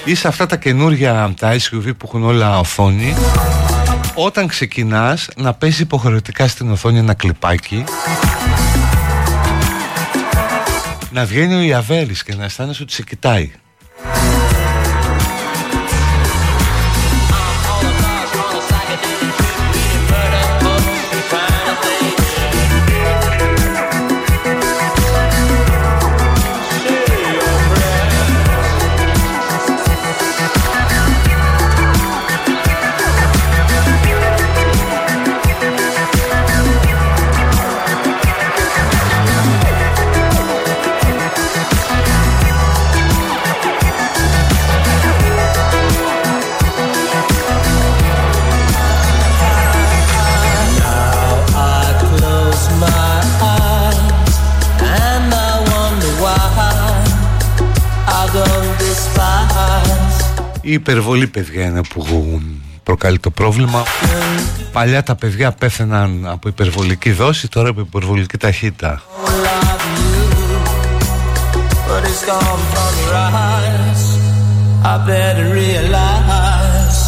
Ή σε αυτά τα καινούργια τα SUV που έχουν όλα οθόνη. Όταν ξεκινάς να παίζει υποχρεωτικά στην οθόνη ένα κλιπάκι να βγαίνει ο Ιαβέρης και να αισθάνεσαι ότι σε κοιτάει. Υπερβολή παιδιά είναι που προκαλεί το πρόβλημα. Παλιά τα παιδιά πέθαιναν από υπερβολική δόση, τώρα από υπερβολική ταχύτητα. Love you, but it's gone from your eyes. I better realize.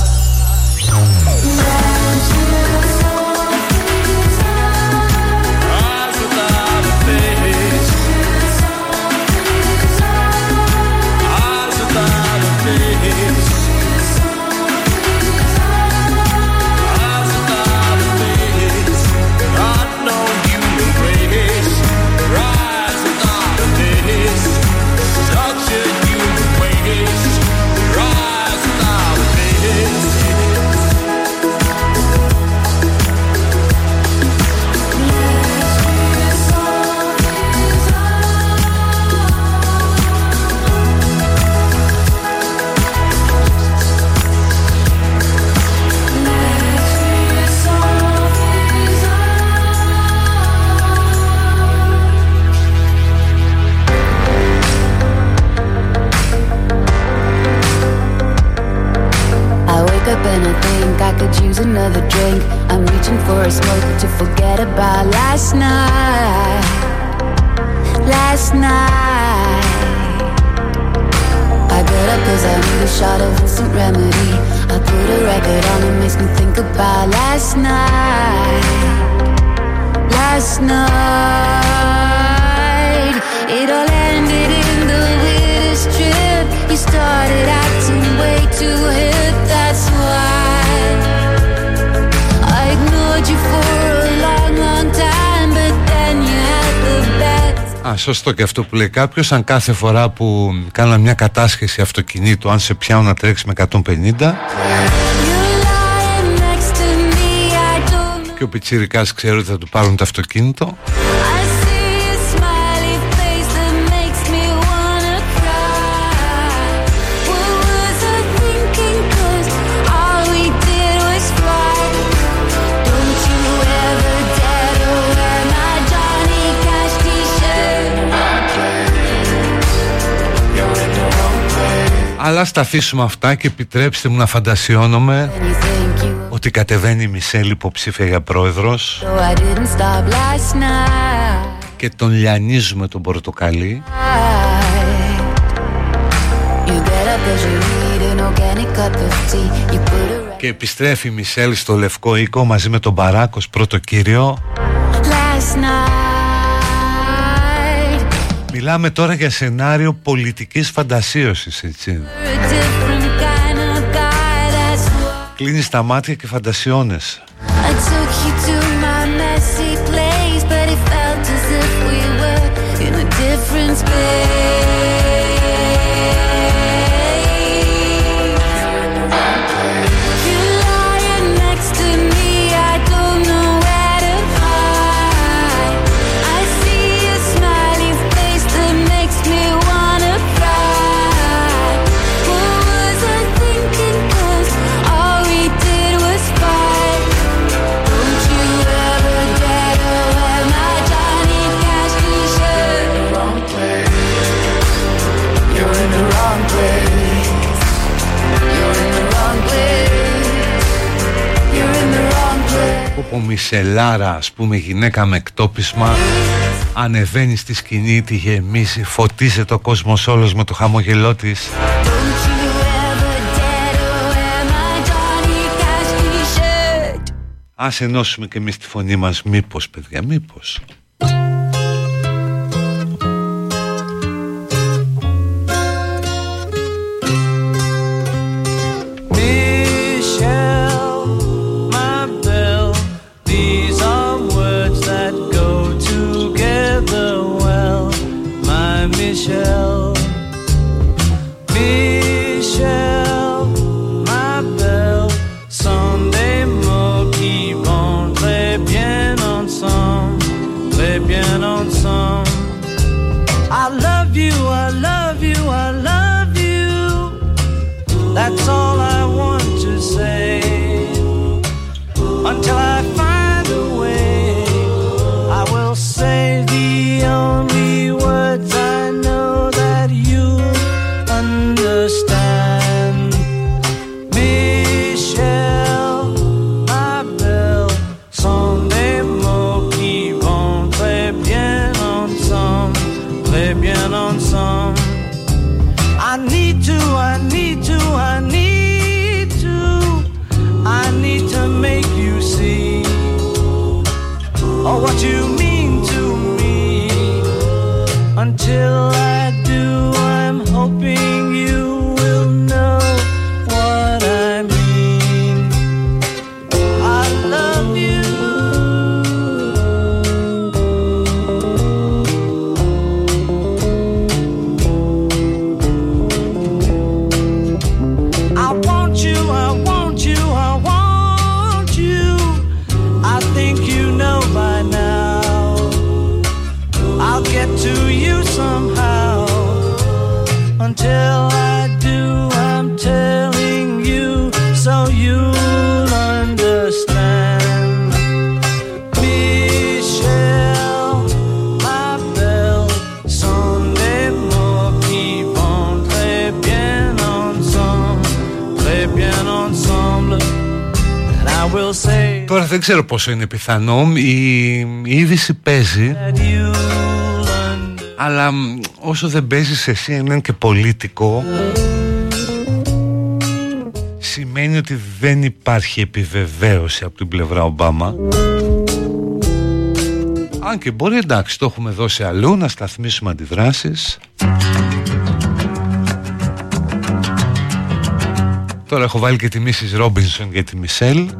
Σωστό και αυτό που λέει κάποιος. Αν κάθε φορά που κάνα μια κατάσχεση αυτοκινήτου, αν σε πιάνουν να τρέξεις με 150 You're lying next to me, I don't know. και ο Πιτσίρικας ξέρει ότι θα του πάρουν το αυτοκίνητο, αλλά ας τα αφήσουμε αυτά και επιτρέψτε μου να φαντασιώνομαι And you think you ότι κατεβαίνει η Μισελ υποψήφια για πρόεδρος So I didn't stop last night. και τον λιανίζουμε τον πορτοκαλί You get up 'cause you need an organic cup of tea. You put a και επιστρέφει η Μισελ στο Λευκό Οίκο μαζί με τον Μπαράκος πρώτο κύριο Μιλάμε τώρα για σενάριο πολιτικής φαντασίωσης, έτσι. Κλείνεις τα μάτια και φαντασιώνες. μισελάρα ας πούμε γυναίκα με εκτόπισμα ανεβαίνει στη σκηνή, τη γεμίσει, φωτίζεται το κόσμος, όλος με το χαμογελό της. Ας ενώσουμε και εμείς τη φωνή μας, μήπως παιδιά, μήπως. shall δεν ξέρω πόσο είναι πιθανό. Η, η είδηση παίζει. Αλλά όσο δεν παίζει σε CNN και πολίτικο Σημαίνει ότι δεν υπάρχει επιβεβαίωση από την πλευρά Ομπάμα. Αν και μπορεί εντάξει το έχουμε δώσει αλλού να σταθμίσουμε αντιδράσεις. Τώρα έχω βάλει και τη Μίσης Ρόμπινσον και τη Μισελ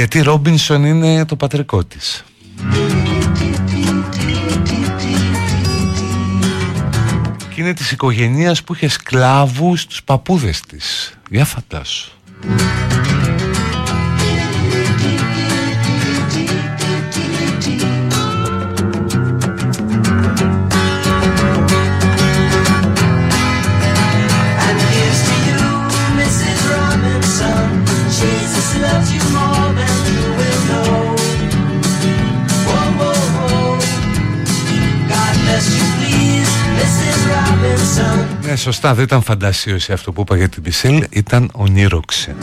γιατί Ρόμπινσον είναι το πατρικό της. Και είναι της οικογένειας που είχε σκλάβους τους παππούδες της. Για φαντάσου. σωστά, δεν ήταν φαντασίωση αυτό που είπα για την Πισελ, ήταν ονείροξη.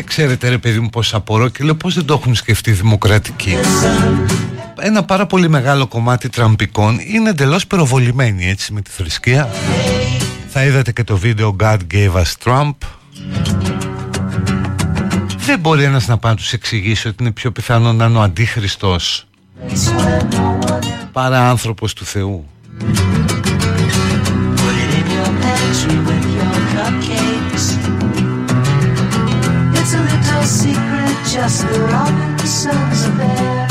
Και ξέρετε ρε παιδί μου πως απορώ και λέω πως δεν το έχουν σκεφτεί δημοκρατικοί. Ένα πάρα πολύ μεγάλο κομμάτι τραμπικών είναι εντελώς πυροβολημένοι έτσι με τη θρησκεία. Θα είδατε και το βίντεο God Gave Us Trump Δεν μπορεί ένας να πάει να τους εξηγήσει ότι είναι πιο πιθανό να είναι ο Αντίχριστος Παρά άνθρωπος του Θεού a little secret, just the Robinsons are there.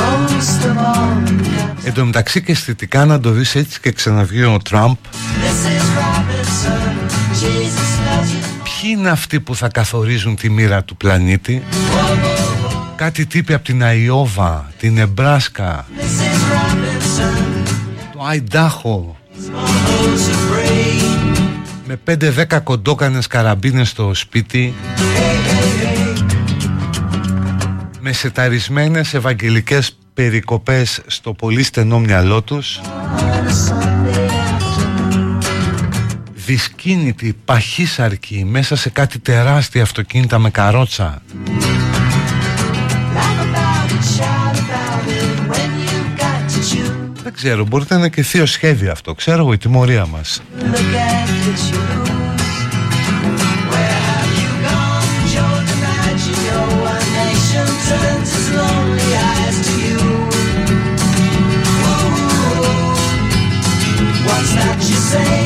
Most of all, you got Εν τω μεταξύ και αισθητικά να το δεις έτσι και ξαναβγεί ο Τραμπ Mrs. Robinson. Jesus loves you. Ποιοι είναι αυτοί που θα καθορίζουν τη μοίρα του πλανήτη; Κάτι τύποι από την Αϊόβα, την Εμπράσκα, Mrs. Robinson. το Αϊντάχο Those who pray. Με 5-10 κοντόκανες καραμπίνες στο σπίτι. Με σεταρισμένες ευαγγελικές περικοπές στο πολύ στενό μυαλό τους. Δυσκίνητη παχύσαρκη μέσα σε κάτι τεράστια αυτοκίνητα με καρότσα ξέρω μπορείτε να είναι και θείο σχέδιο αυτό ξέρω εγώ η τιμωρία μας. Look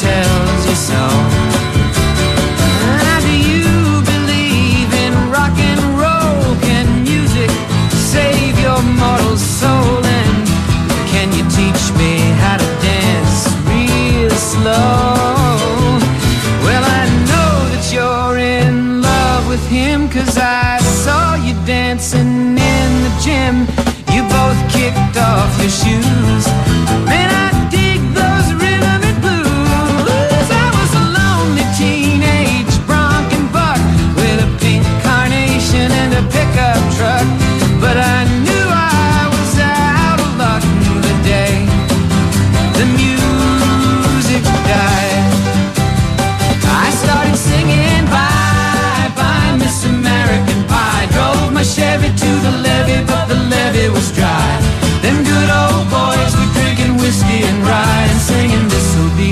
Tells you so.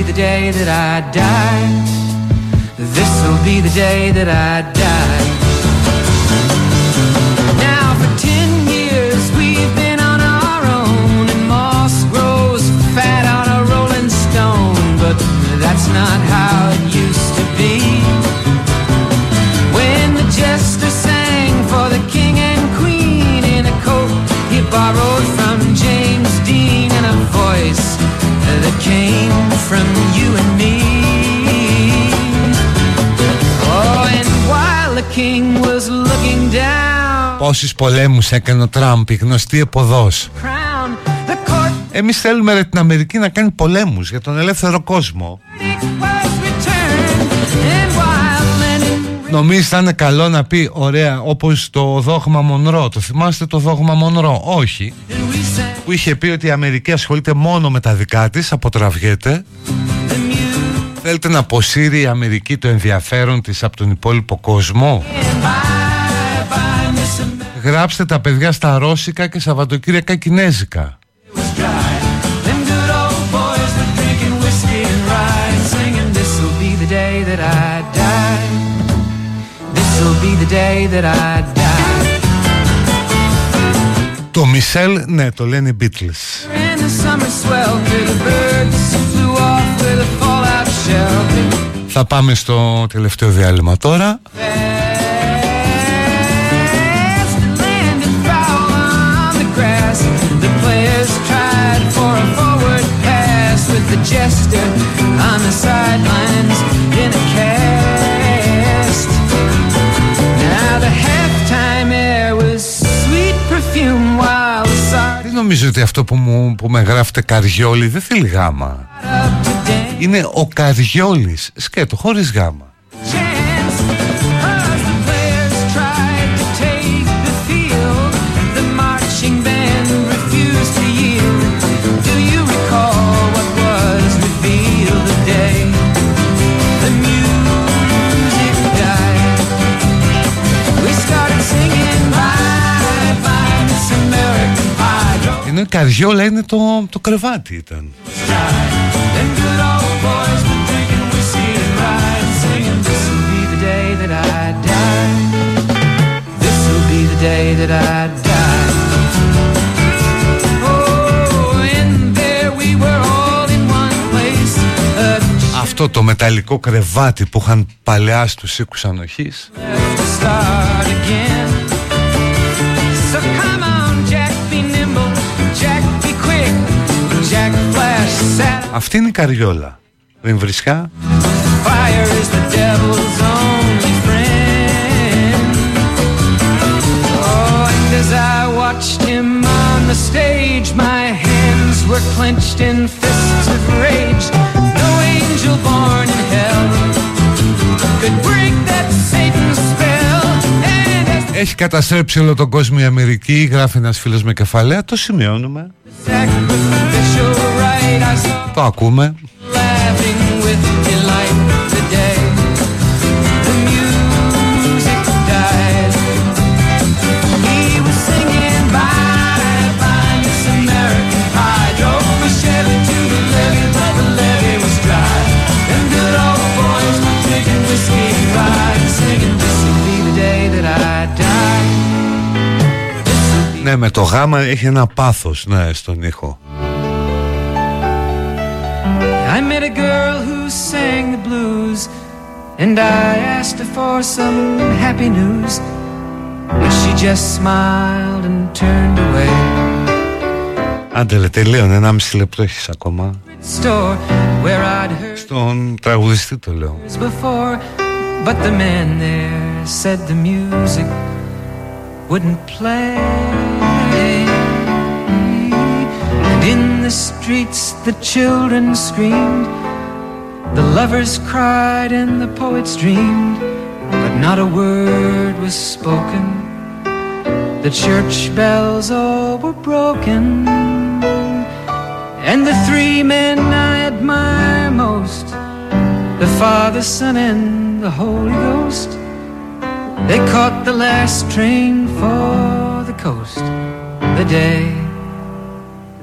The day that I die. This'll be the day that I die. Now for ten years we've been on our own, and moss grows fat on a rolling stone. But that's not from you Πόσους πολέμους έκανε ο Τραμπ, η γνωστή εποδός. Εμείς θέλουμε την Αμερική να κάνει πολέμους για τον ελεύθερο κόσμο. While Lenin Νομίζεις θα είναι καλό να πει ωραία όπως το δόγμα Μονρό. Το θυμάστε το δόγμα Μονρό. Όχι. and we sang Που είχε πει ότι η Αμερική ασχολείται μόνο με τα δικά της, αποτραβιέται. the music Θέλετε να αποσύρει η Αμερική το ενδιαφέρον της από τον υπόλοιπο κόσμο; and bye bye Miss America Γράψτε τα παιδιά στα Ρώσικα και Σαββατοκύριακα Κινέζικα. Be the day that I die." Το Μισελ, ναι, το λένε οι Beatles. And the summer swelter, the birds flew off with a fallout shelter. Θα πάμε στο τελευταίο διάλειμμα τώρα. Fast and landed foul on the grass. The players tried for a forward pass with the jester on the sidelines Δεν νομίζω ότι αυτό που, μου, που με γράφετε Καριόλη δεν θέλει γάμα. up to dance. Είναι ο Καριόλης. Σκέτο, χωρίς γάμα. There we were all in one place. A Αυτό το μεταλλικό κρεβάτι που είχαν παλαιά στους οίκους ανοχής Αυτή είναι η καριόλα. Ριμβρισκά. Could break that Έχει καταστρέψει όλο τον κόσμο η Αμερική, γράφει ένας φίλος με κεφαλαία. Το σημειώνουμε. the sacrificial rite, I saw Το ακούμε. laughing Ναι, με το γάμα έχει ένα πάθος, ναι, στον ήχο. I met a girl who sang the blues, and I asked her for some happy news. But she just smiled and turned away. Άντε, τελείωνε, ένα μισή λεπτό έχεις ακόμα. Store where I'd heard Στον τραγουδιστή το λέω. this before, but the man there said the music wouldn't play. In the streets the children screamed, the lovers cried, and the poets dreamed, but not a word was spoken. The church bells all were broken. And the three men I admire most the Father, Son, and the Holy Ghost. They caught the last train for the coast. The day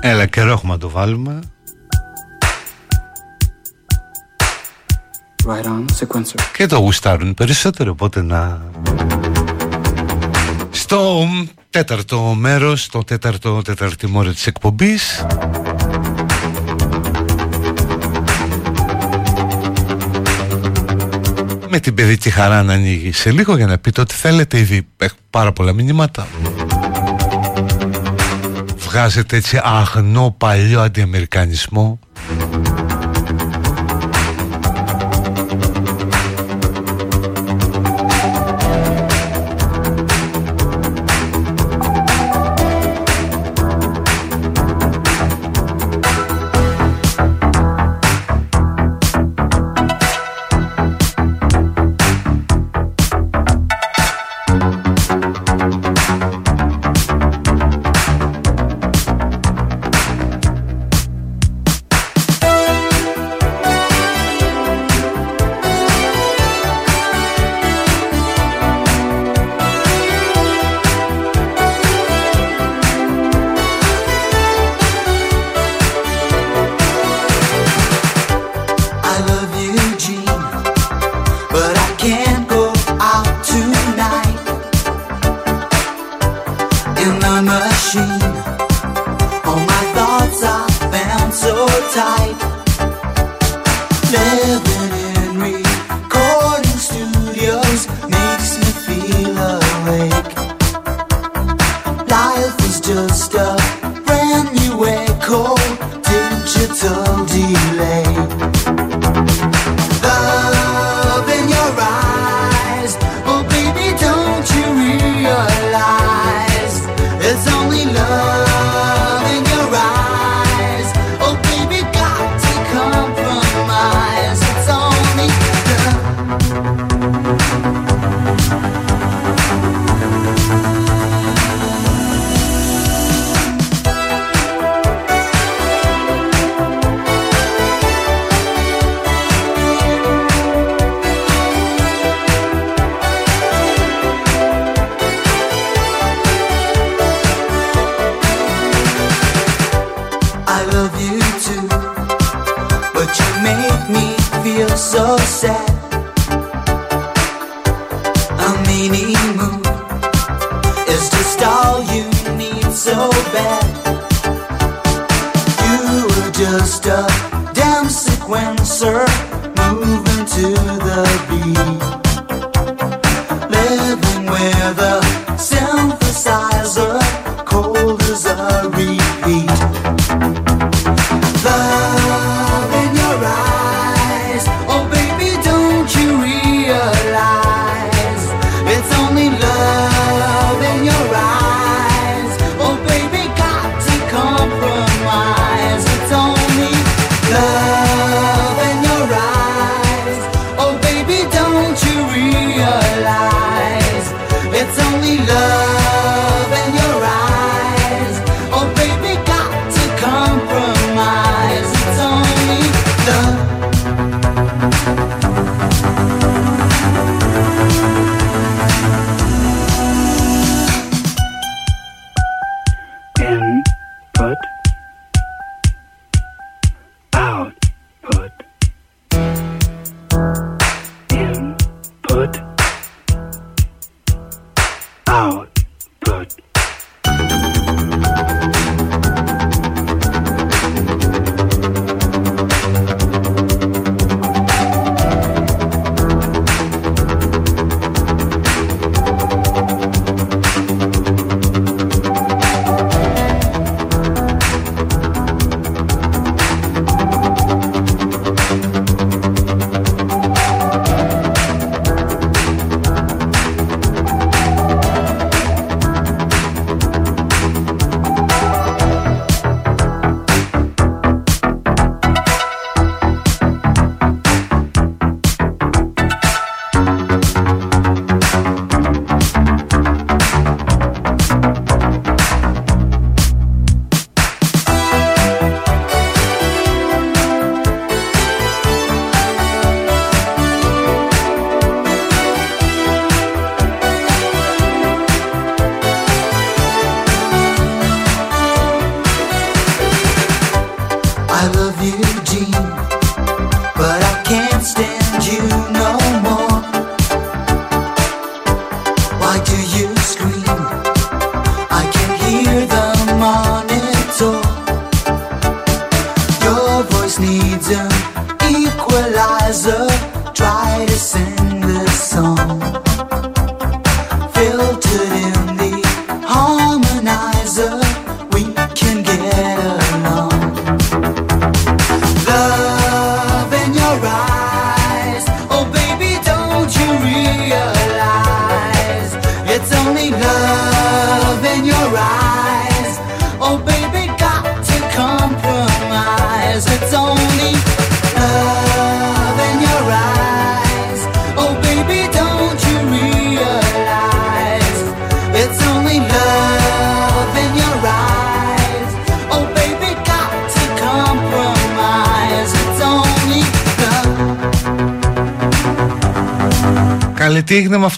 Έλα καιρό έχουμε να το βάλουμε right on, sequencer. Και το γουστάρουν περισσότερο Οπότε να Στο τέταρτο μέρος Το τέταρτο τέταρτη μόρια της εκπομπής Με την παιδική χαρά να ανοίγει σε λίγο για να πείτε ό,τι θέλετε ήδη έχω πάρα πολλά μηνύματα βγάζετε έτσι αγνό παλιό αντιαμερικανισμό.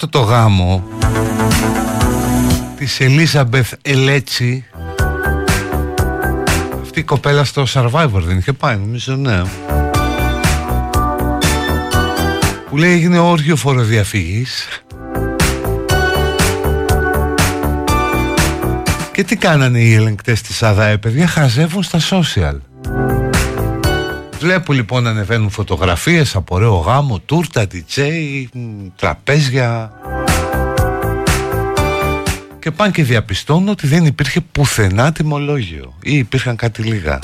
Αυτό το γάμο της Ελίζαμπεθ Ελέτσι Αυτή η κοπέλα στο Survivor δεν είχε πάει, νομίζω ναι. Που λέει έγινε όργιο φοροδιαφυγής Και τι κάνανε οι ελεγκτές της ΑΔΑΕ, παιδιά, χαζεύουν στα social. Βλέπω λοιπόν να ανεβαίνουν φωτογραφίες από ωραίο γάμο, τούρτα, DJ, μ, τραπέζια. Και πάνε και διαπιστώνουν ότι δεν υπήρχε πουθενά τιμολόγιο ή υπήρχαν κάτι λίγα.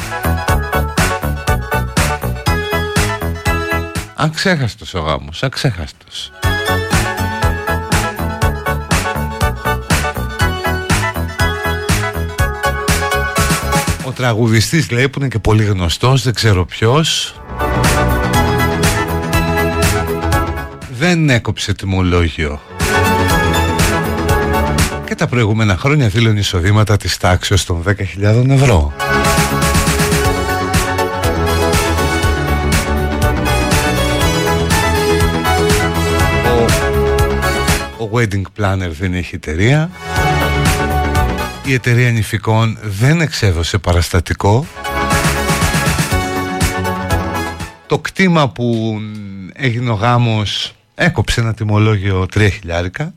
Αξέχαστος ο γάμος, αξέχαστος. Τραγουδιστής λέει που είναι και πολύ γνωστός, δεν ξέρω ποιος. Δεν έκοψε τιμολόγιο. Και τα προηγούμενα χρόνια δήλωνε εισοδήματα της τάξης των 10.000 ευρώ. Ο, ο wedding planner δεν έχει εταιρεία η εταιρεία νηφικών δεν εξέδωσε παραστατικό. Το κτήμα που έγινε ο γάμος έκοψε ένα τιμολόγιο 3 χιλιάρικα.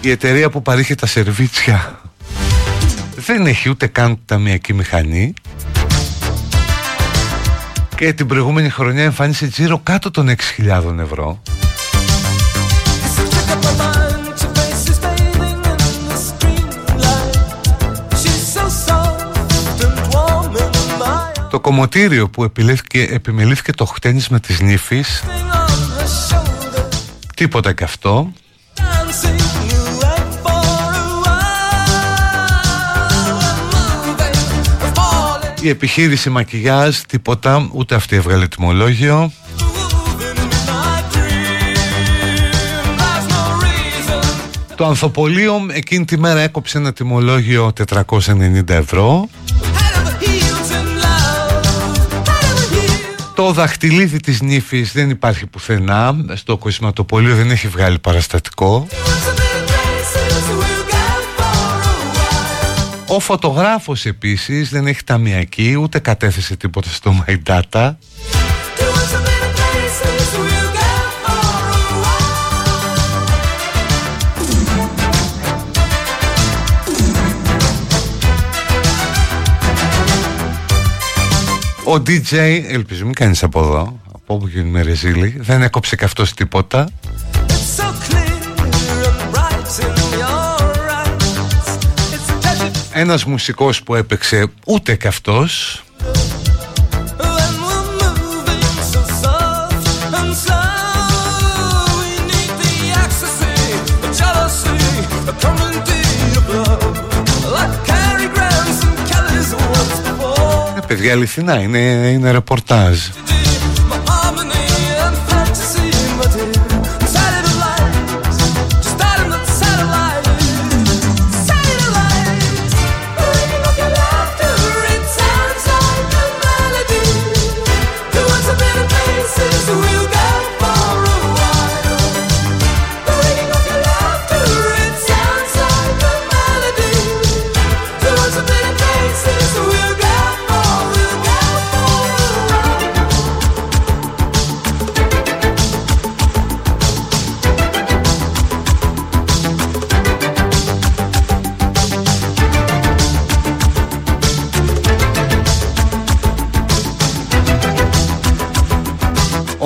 Η εταιρεία που παρήχε τα σερβίτσια δεν έχει ούτε καν ταμιακή μηχανή και την προηγούμενη χρονιά εμφάνισε τζίρο κάτω των 6.000 ευρώ. Το κομμωτήριο που επιλέθηκε, επιμελήθηκε το χτένισμα της νύφης Τίποτα και αυτό Η επιχείρηση μακιγιάζ τίποτα Ούτε αυτή έβγαλε τιμολόγιο. Το ανθοπολείο εκείνη τη μέρα έκοψε ένα τιμολόγιο 490 ευρώ. Το δαχτυλίδι της νύφης δεν υπάρχει πουθενά. Στο κοσηματοπολείο δεν έχει βγάλει παραστατικό Ο φωτογράφος επίσης δεν έχει ταμιακή Ούτε κατέθεσε τίποτα στο My Data. Ο DJ, ελπίζω μην κάνεις από εδώ Από όπου γίνει με ρεζίλη Δεν έκοψε και αυτός τίποτα Ένας μουσικός που έπαιξε ούτε και αυτός. Ε, παιδιά αληθινά είναι, είναι ρεπορτάζ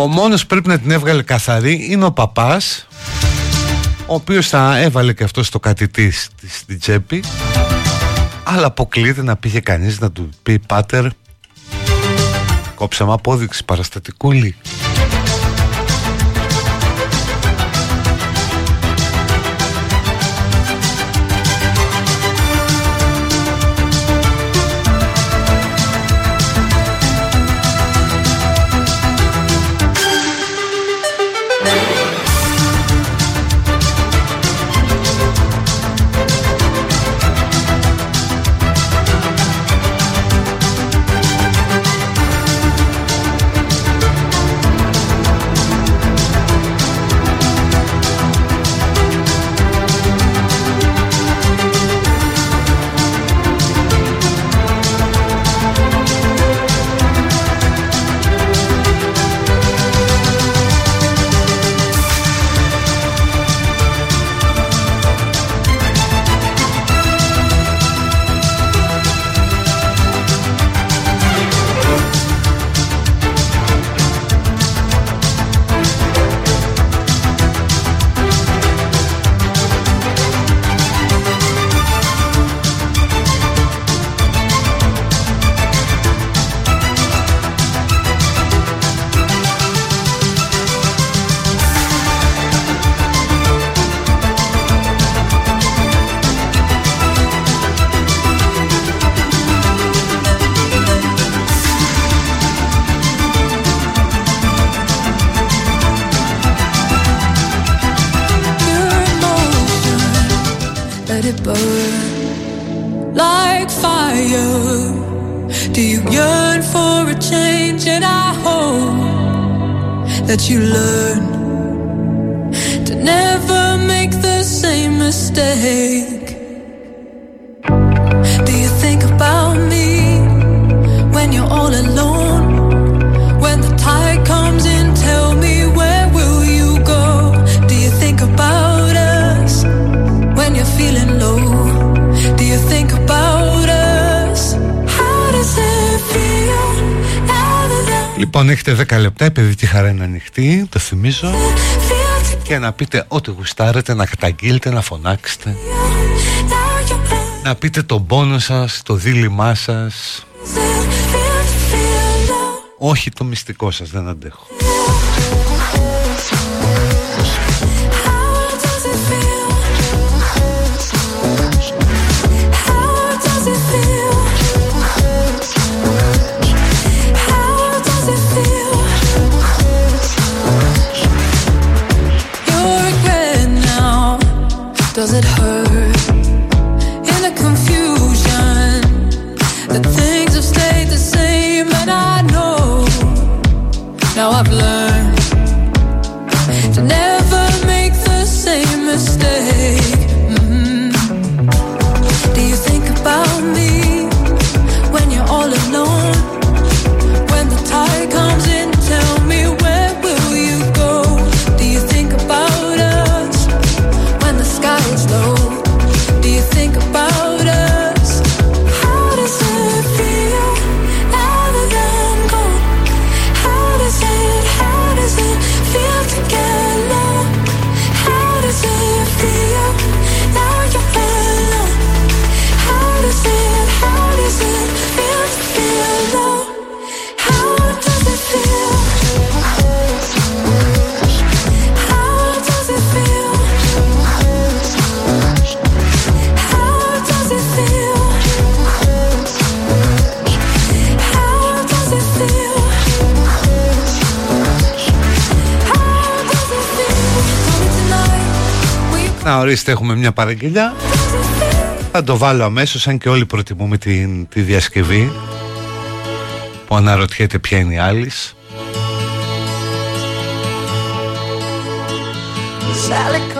Ο μόνος που πρέπει να την έβγαλε καθαρή είναι ο παπάς ο οποίος θα έβαλε και αυτός στο κατητή στη- στην τσέπη. Αλλά αποκλείεται να πήγε κανείς να του πει πάτερ κόψαμε απόδειξη παραστατικούλη χαρά είναι ανοιχτή Το θυμίζω I feel Και να πείτε ό,τι γουστάρετε Να καταγγείλετε, να φωνάξετε now you're playing? Να πείτε τον πόνο σας, το δίλημά σας Does it feel to feel low? Όχι το μυστικό σας, δεν αντέχω does it hurt? Να ορίστε έχουμε μια παραγγελιά. Θα το βάλω αμέσως αν και όλοι προτιμούμε την, τη διασκευή Που αναρωτιέται ποια είναι η άλλη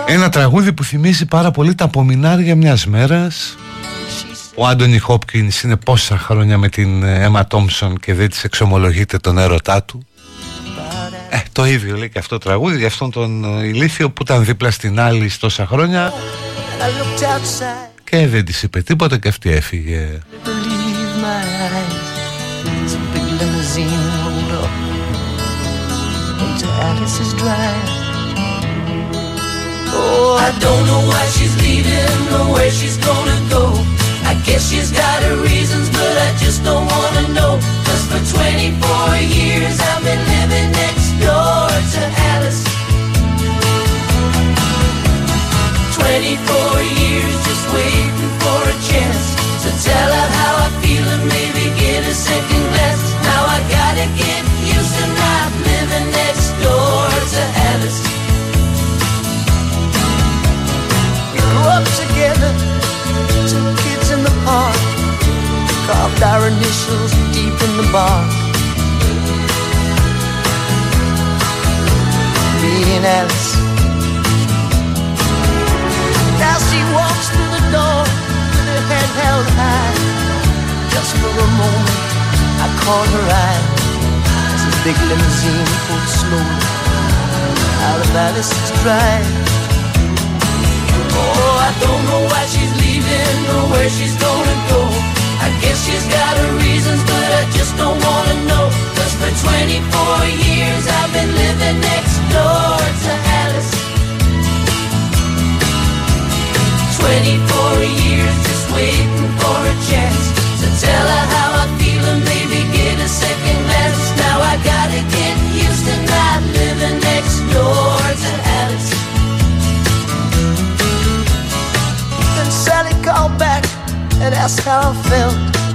Ένα τραγούδι που θυμίζει πάρα πολύ τα απομεινάρια μιας μέρας. Ο Άντωνι Χόπκινς είναι πόσα χρόνια με την Έμα Τόμψον και δεν της εξομολογείται τον έρωτά του ε, το ίδιο λέει και αυτό το τραγούδι για αυτόν τον ε, ηλίθιο που ήταν δίπλα στην άλλη τόσα χρόνια I looked outside, και δεν της είπε τίποτα και αυτή έφυγε believe my eyes. Some big limousine rolled up. And to Alice's drive. Oh, I don't know why she's leaving or where she's gonna go. I guess she's got her reasons, but I just don't wanna know. Cause for 24 years I've been living next door to Alice. 24 years just waiting for a chance to tell her how I feel and maybe get a second glance. Now I gotta get used to not living next door to Alice. We grew up together, two kids in the park, carved our initials deep in the bark. Alice. Now she walks through the door with her head held high. Just for a moment, I caught her eye as the big limousine pulled slowly out of Alice's drive. Oh, I don't know why she's leaving or where she's gonna go. I guess she's got her reasons, but I just don't wanna know. For 24 years I've been living next door to Alice. 24 years just waiting for a chance to tell her how I feel and maybe get a second glance. Now I gotta get used to not living next door to Alice. Then Sally called back and asked how I felt.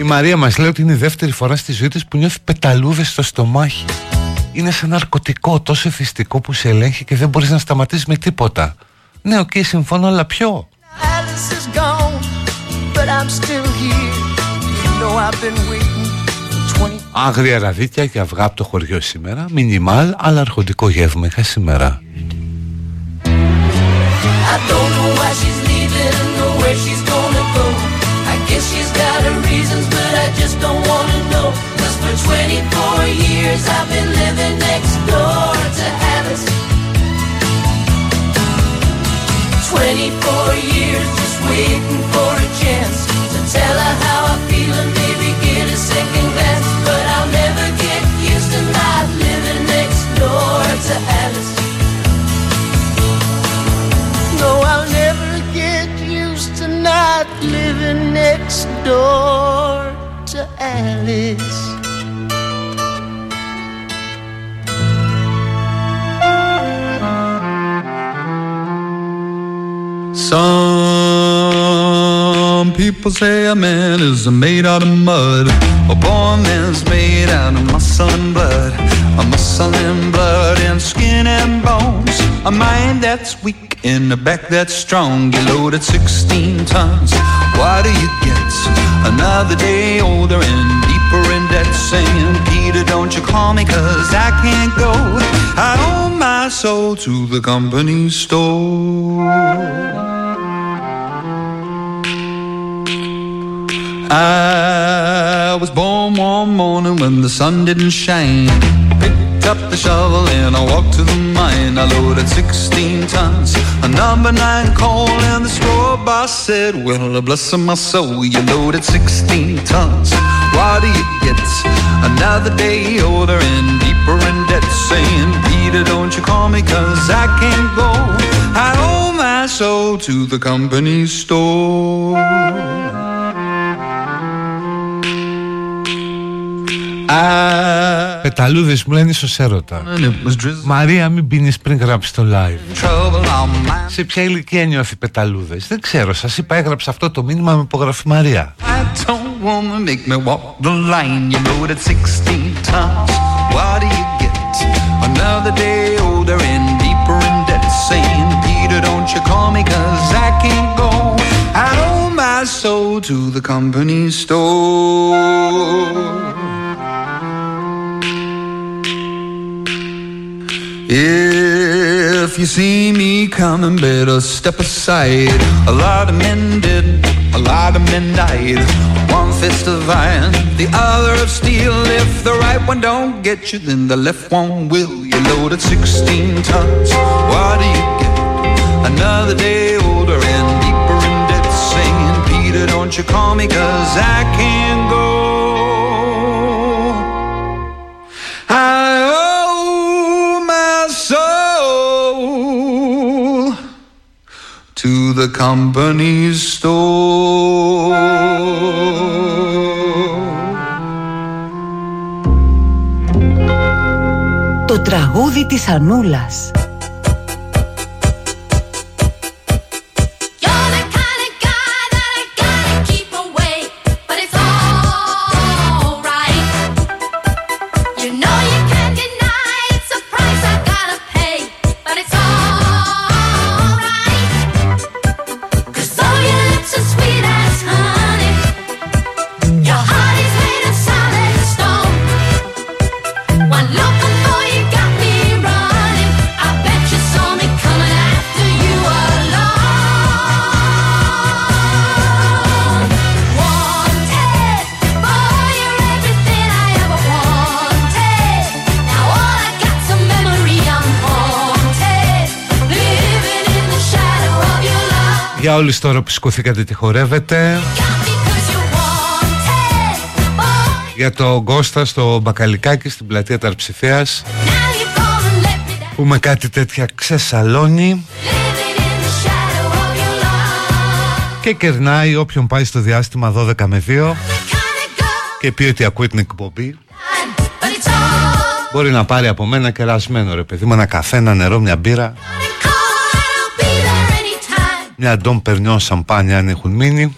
Η Μαρία μας λέει ότι είναι η δεύτερη φορά στη ζωή της που νιώθει πεταλούδες στο στομάχι. Είναι σαν ναρκωτικό τόσο εθιστικό που σε ελέγχει και δεν μπορείς να σταματήσεις με τίποτα. Ναι, οκ, συμφωνώ, αλλά ποιο; Alice is gone, but I'm still here. You know I've been waiting for 20 Άγρια ραδίτια και αυγά από το χωριό σήμερα. Μινιμάλ, αλλά αρχοντικό γεύμα είχα σήμερα. I don't know why she's just don't wanna know. Cause for 24 years I've been living next door to Alice. 24 years Some people say a man is made out of mud. A born man's made out of muscle and blood. A muscle and blood and skin and bones. A mind that's weak and a back that's strong. You loaded 16 tons. What do you get? Another day older and in. Saying, Peter, don't you call me, cause I can't go. I owe my soul to the company store. I was born one morning when the sun didn't shine. Picked up the shovel and I walked to the mine. I loaded 16 tons, a number nine coal, and the store boss said, Well, bless my soul, you loaded 16 tons. What do you get? Another day older and deeper in debt. Saying, Peter, don't you call me, cause I can't go. I owe my soul to the company store. I Ε, πεταλούδες μου λένε ίσως έρωτα. Μαρία, μην πίνεις πριν γράψεις το live. Σε ποια ηλικία νιώθει πεταλούδες; Δεν ξέρω, σας είπα, έγραψα αυτό το μήνυμα με υπογραφή Μαρία. If you see me coming, better step aside. A lot of men did, a lot of men died. One fist of iron, the other of steel. If the right one don't get you, then the left one will. You loaded 16 tons. What do you get? Another day older and deeper in debt. Saying, Peter, don't you call me, cause I can't go. Company store. Το τραγούδι της Ανούλας. Για όλους τώρα που σηκωθήκατε τι χορεύετε. Για το Κώστα στο Μπακαλικάκι στην πλατεία Ταρψηφέας Που με κάτι τέτοια ξεσαλώνει Και κερνάει όποιον πάει στο διάστημα 12 με 2 Και πει ότι ακούει την εκπομπή. Μπορεί να πάρει από μένα κερασμένο ρε παιδί μου Ένα καφέ, ένα νερό, μια μπύρα Μια ντόμ περνιό σαμπάνια αν έχουν μείνει.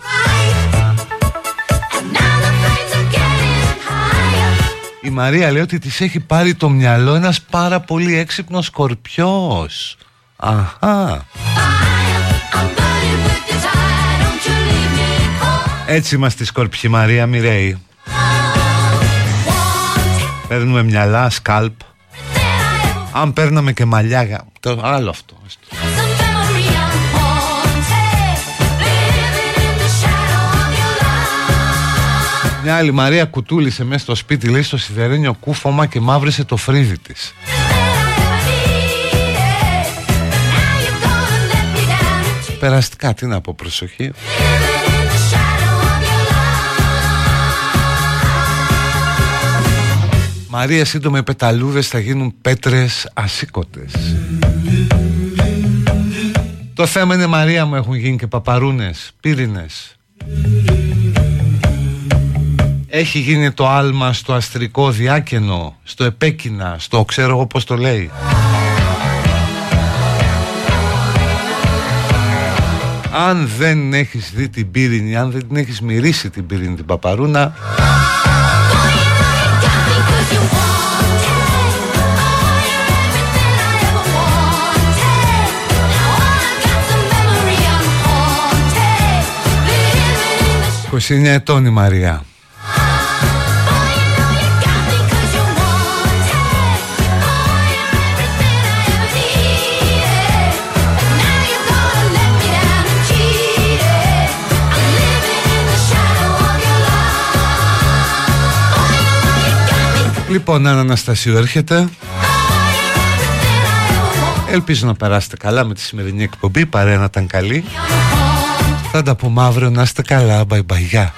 Η Μαρία λέει ότι της έχει πάρει το μυαλό ένας πάρα πολύ έξυπνος σκορπιός. Αχα. Έτσι είμαστε σκορπιοί Μαρία Μιρέη. Παίρνουμε μυαλά, σκάλπ. Αν παίρναμε και μαλλιά Το άλλο αυτό Μια άλλη Μαρία κουτούλησε μέσα στο σπίτι λέει στο σιδερένιο κούφωμα και μαύρισε το φρύδι της. Περαστικά τι να πω προσοχή. Μαρία σύντομα οι πεταλούδες θα γίνουν πέτρες ασήκωτες. Το θέμα είναι Μαρία μου έχουν γίνει και παπαρούνες, πύρινες Έχει γίνει το άλμα στο αστρικό διάκαινο, στο επέκεινα, στο ξέρω εγώ πώς το λέει. Αν δεν έχεις δει την πύρινη, αν δεν την έχεις μυρίσει την πύρινη την παπαρούνα «29 ετών η Μαρία Λοιπόν, αν Αναστασίου έρχεται Ελπίζω να περάσετε καλά με τη σημερινή εκπομπή Παρέα να ήταν καλή Θα τα πούμε αύριο να είστε καλά Bye bye γεια.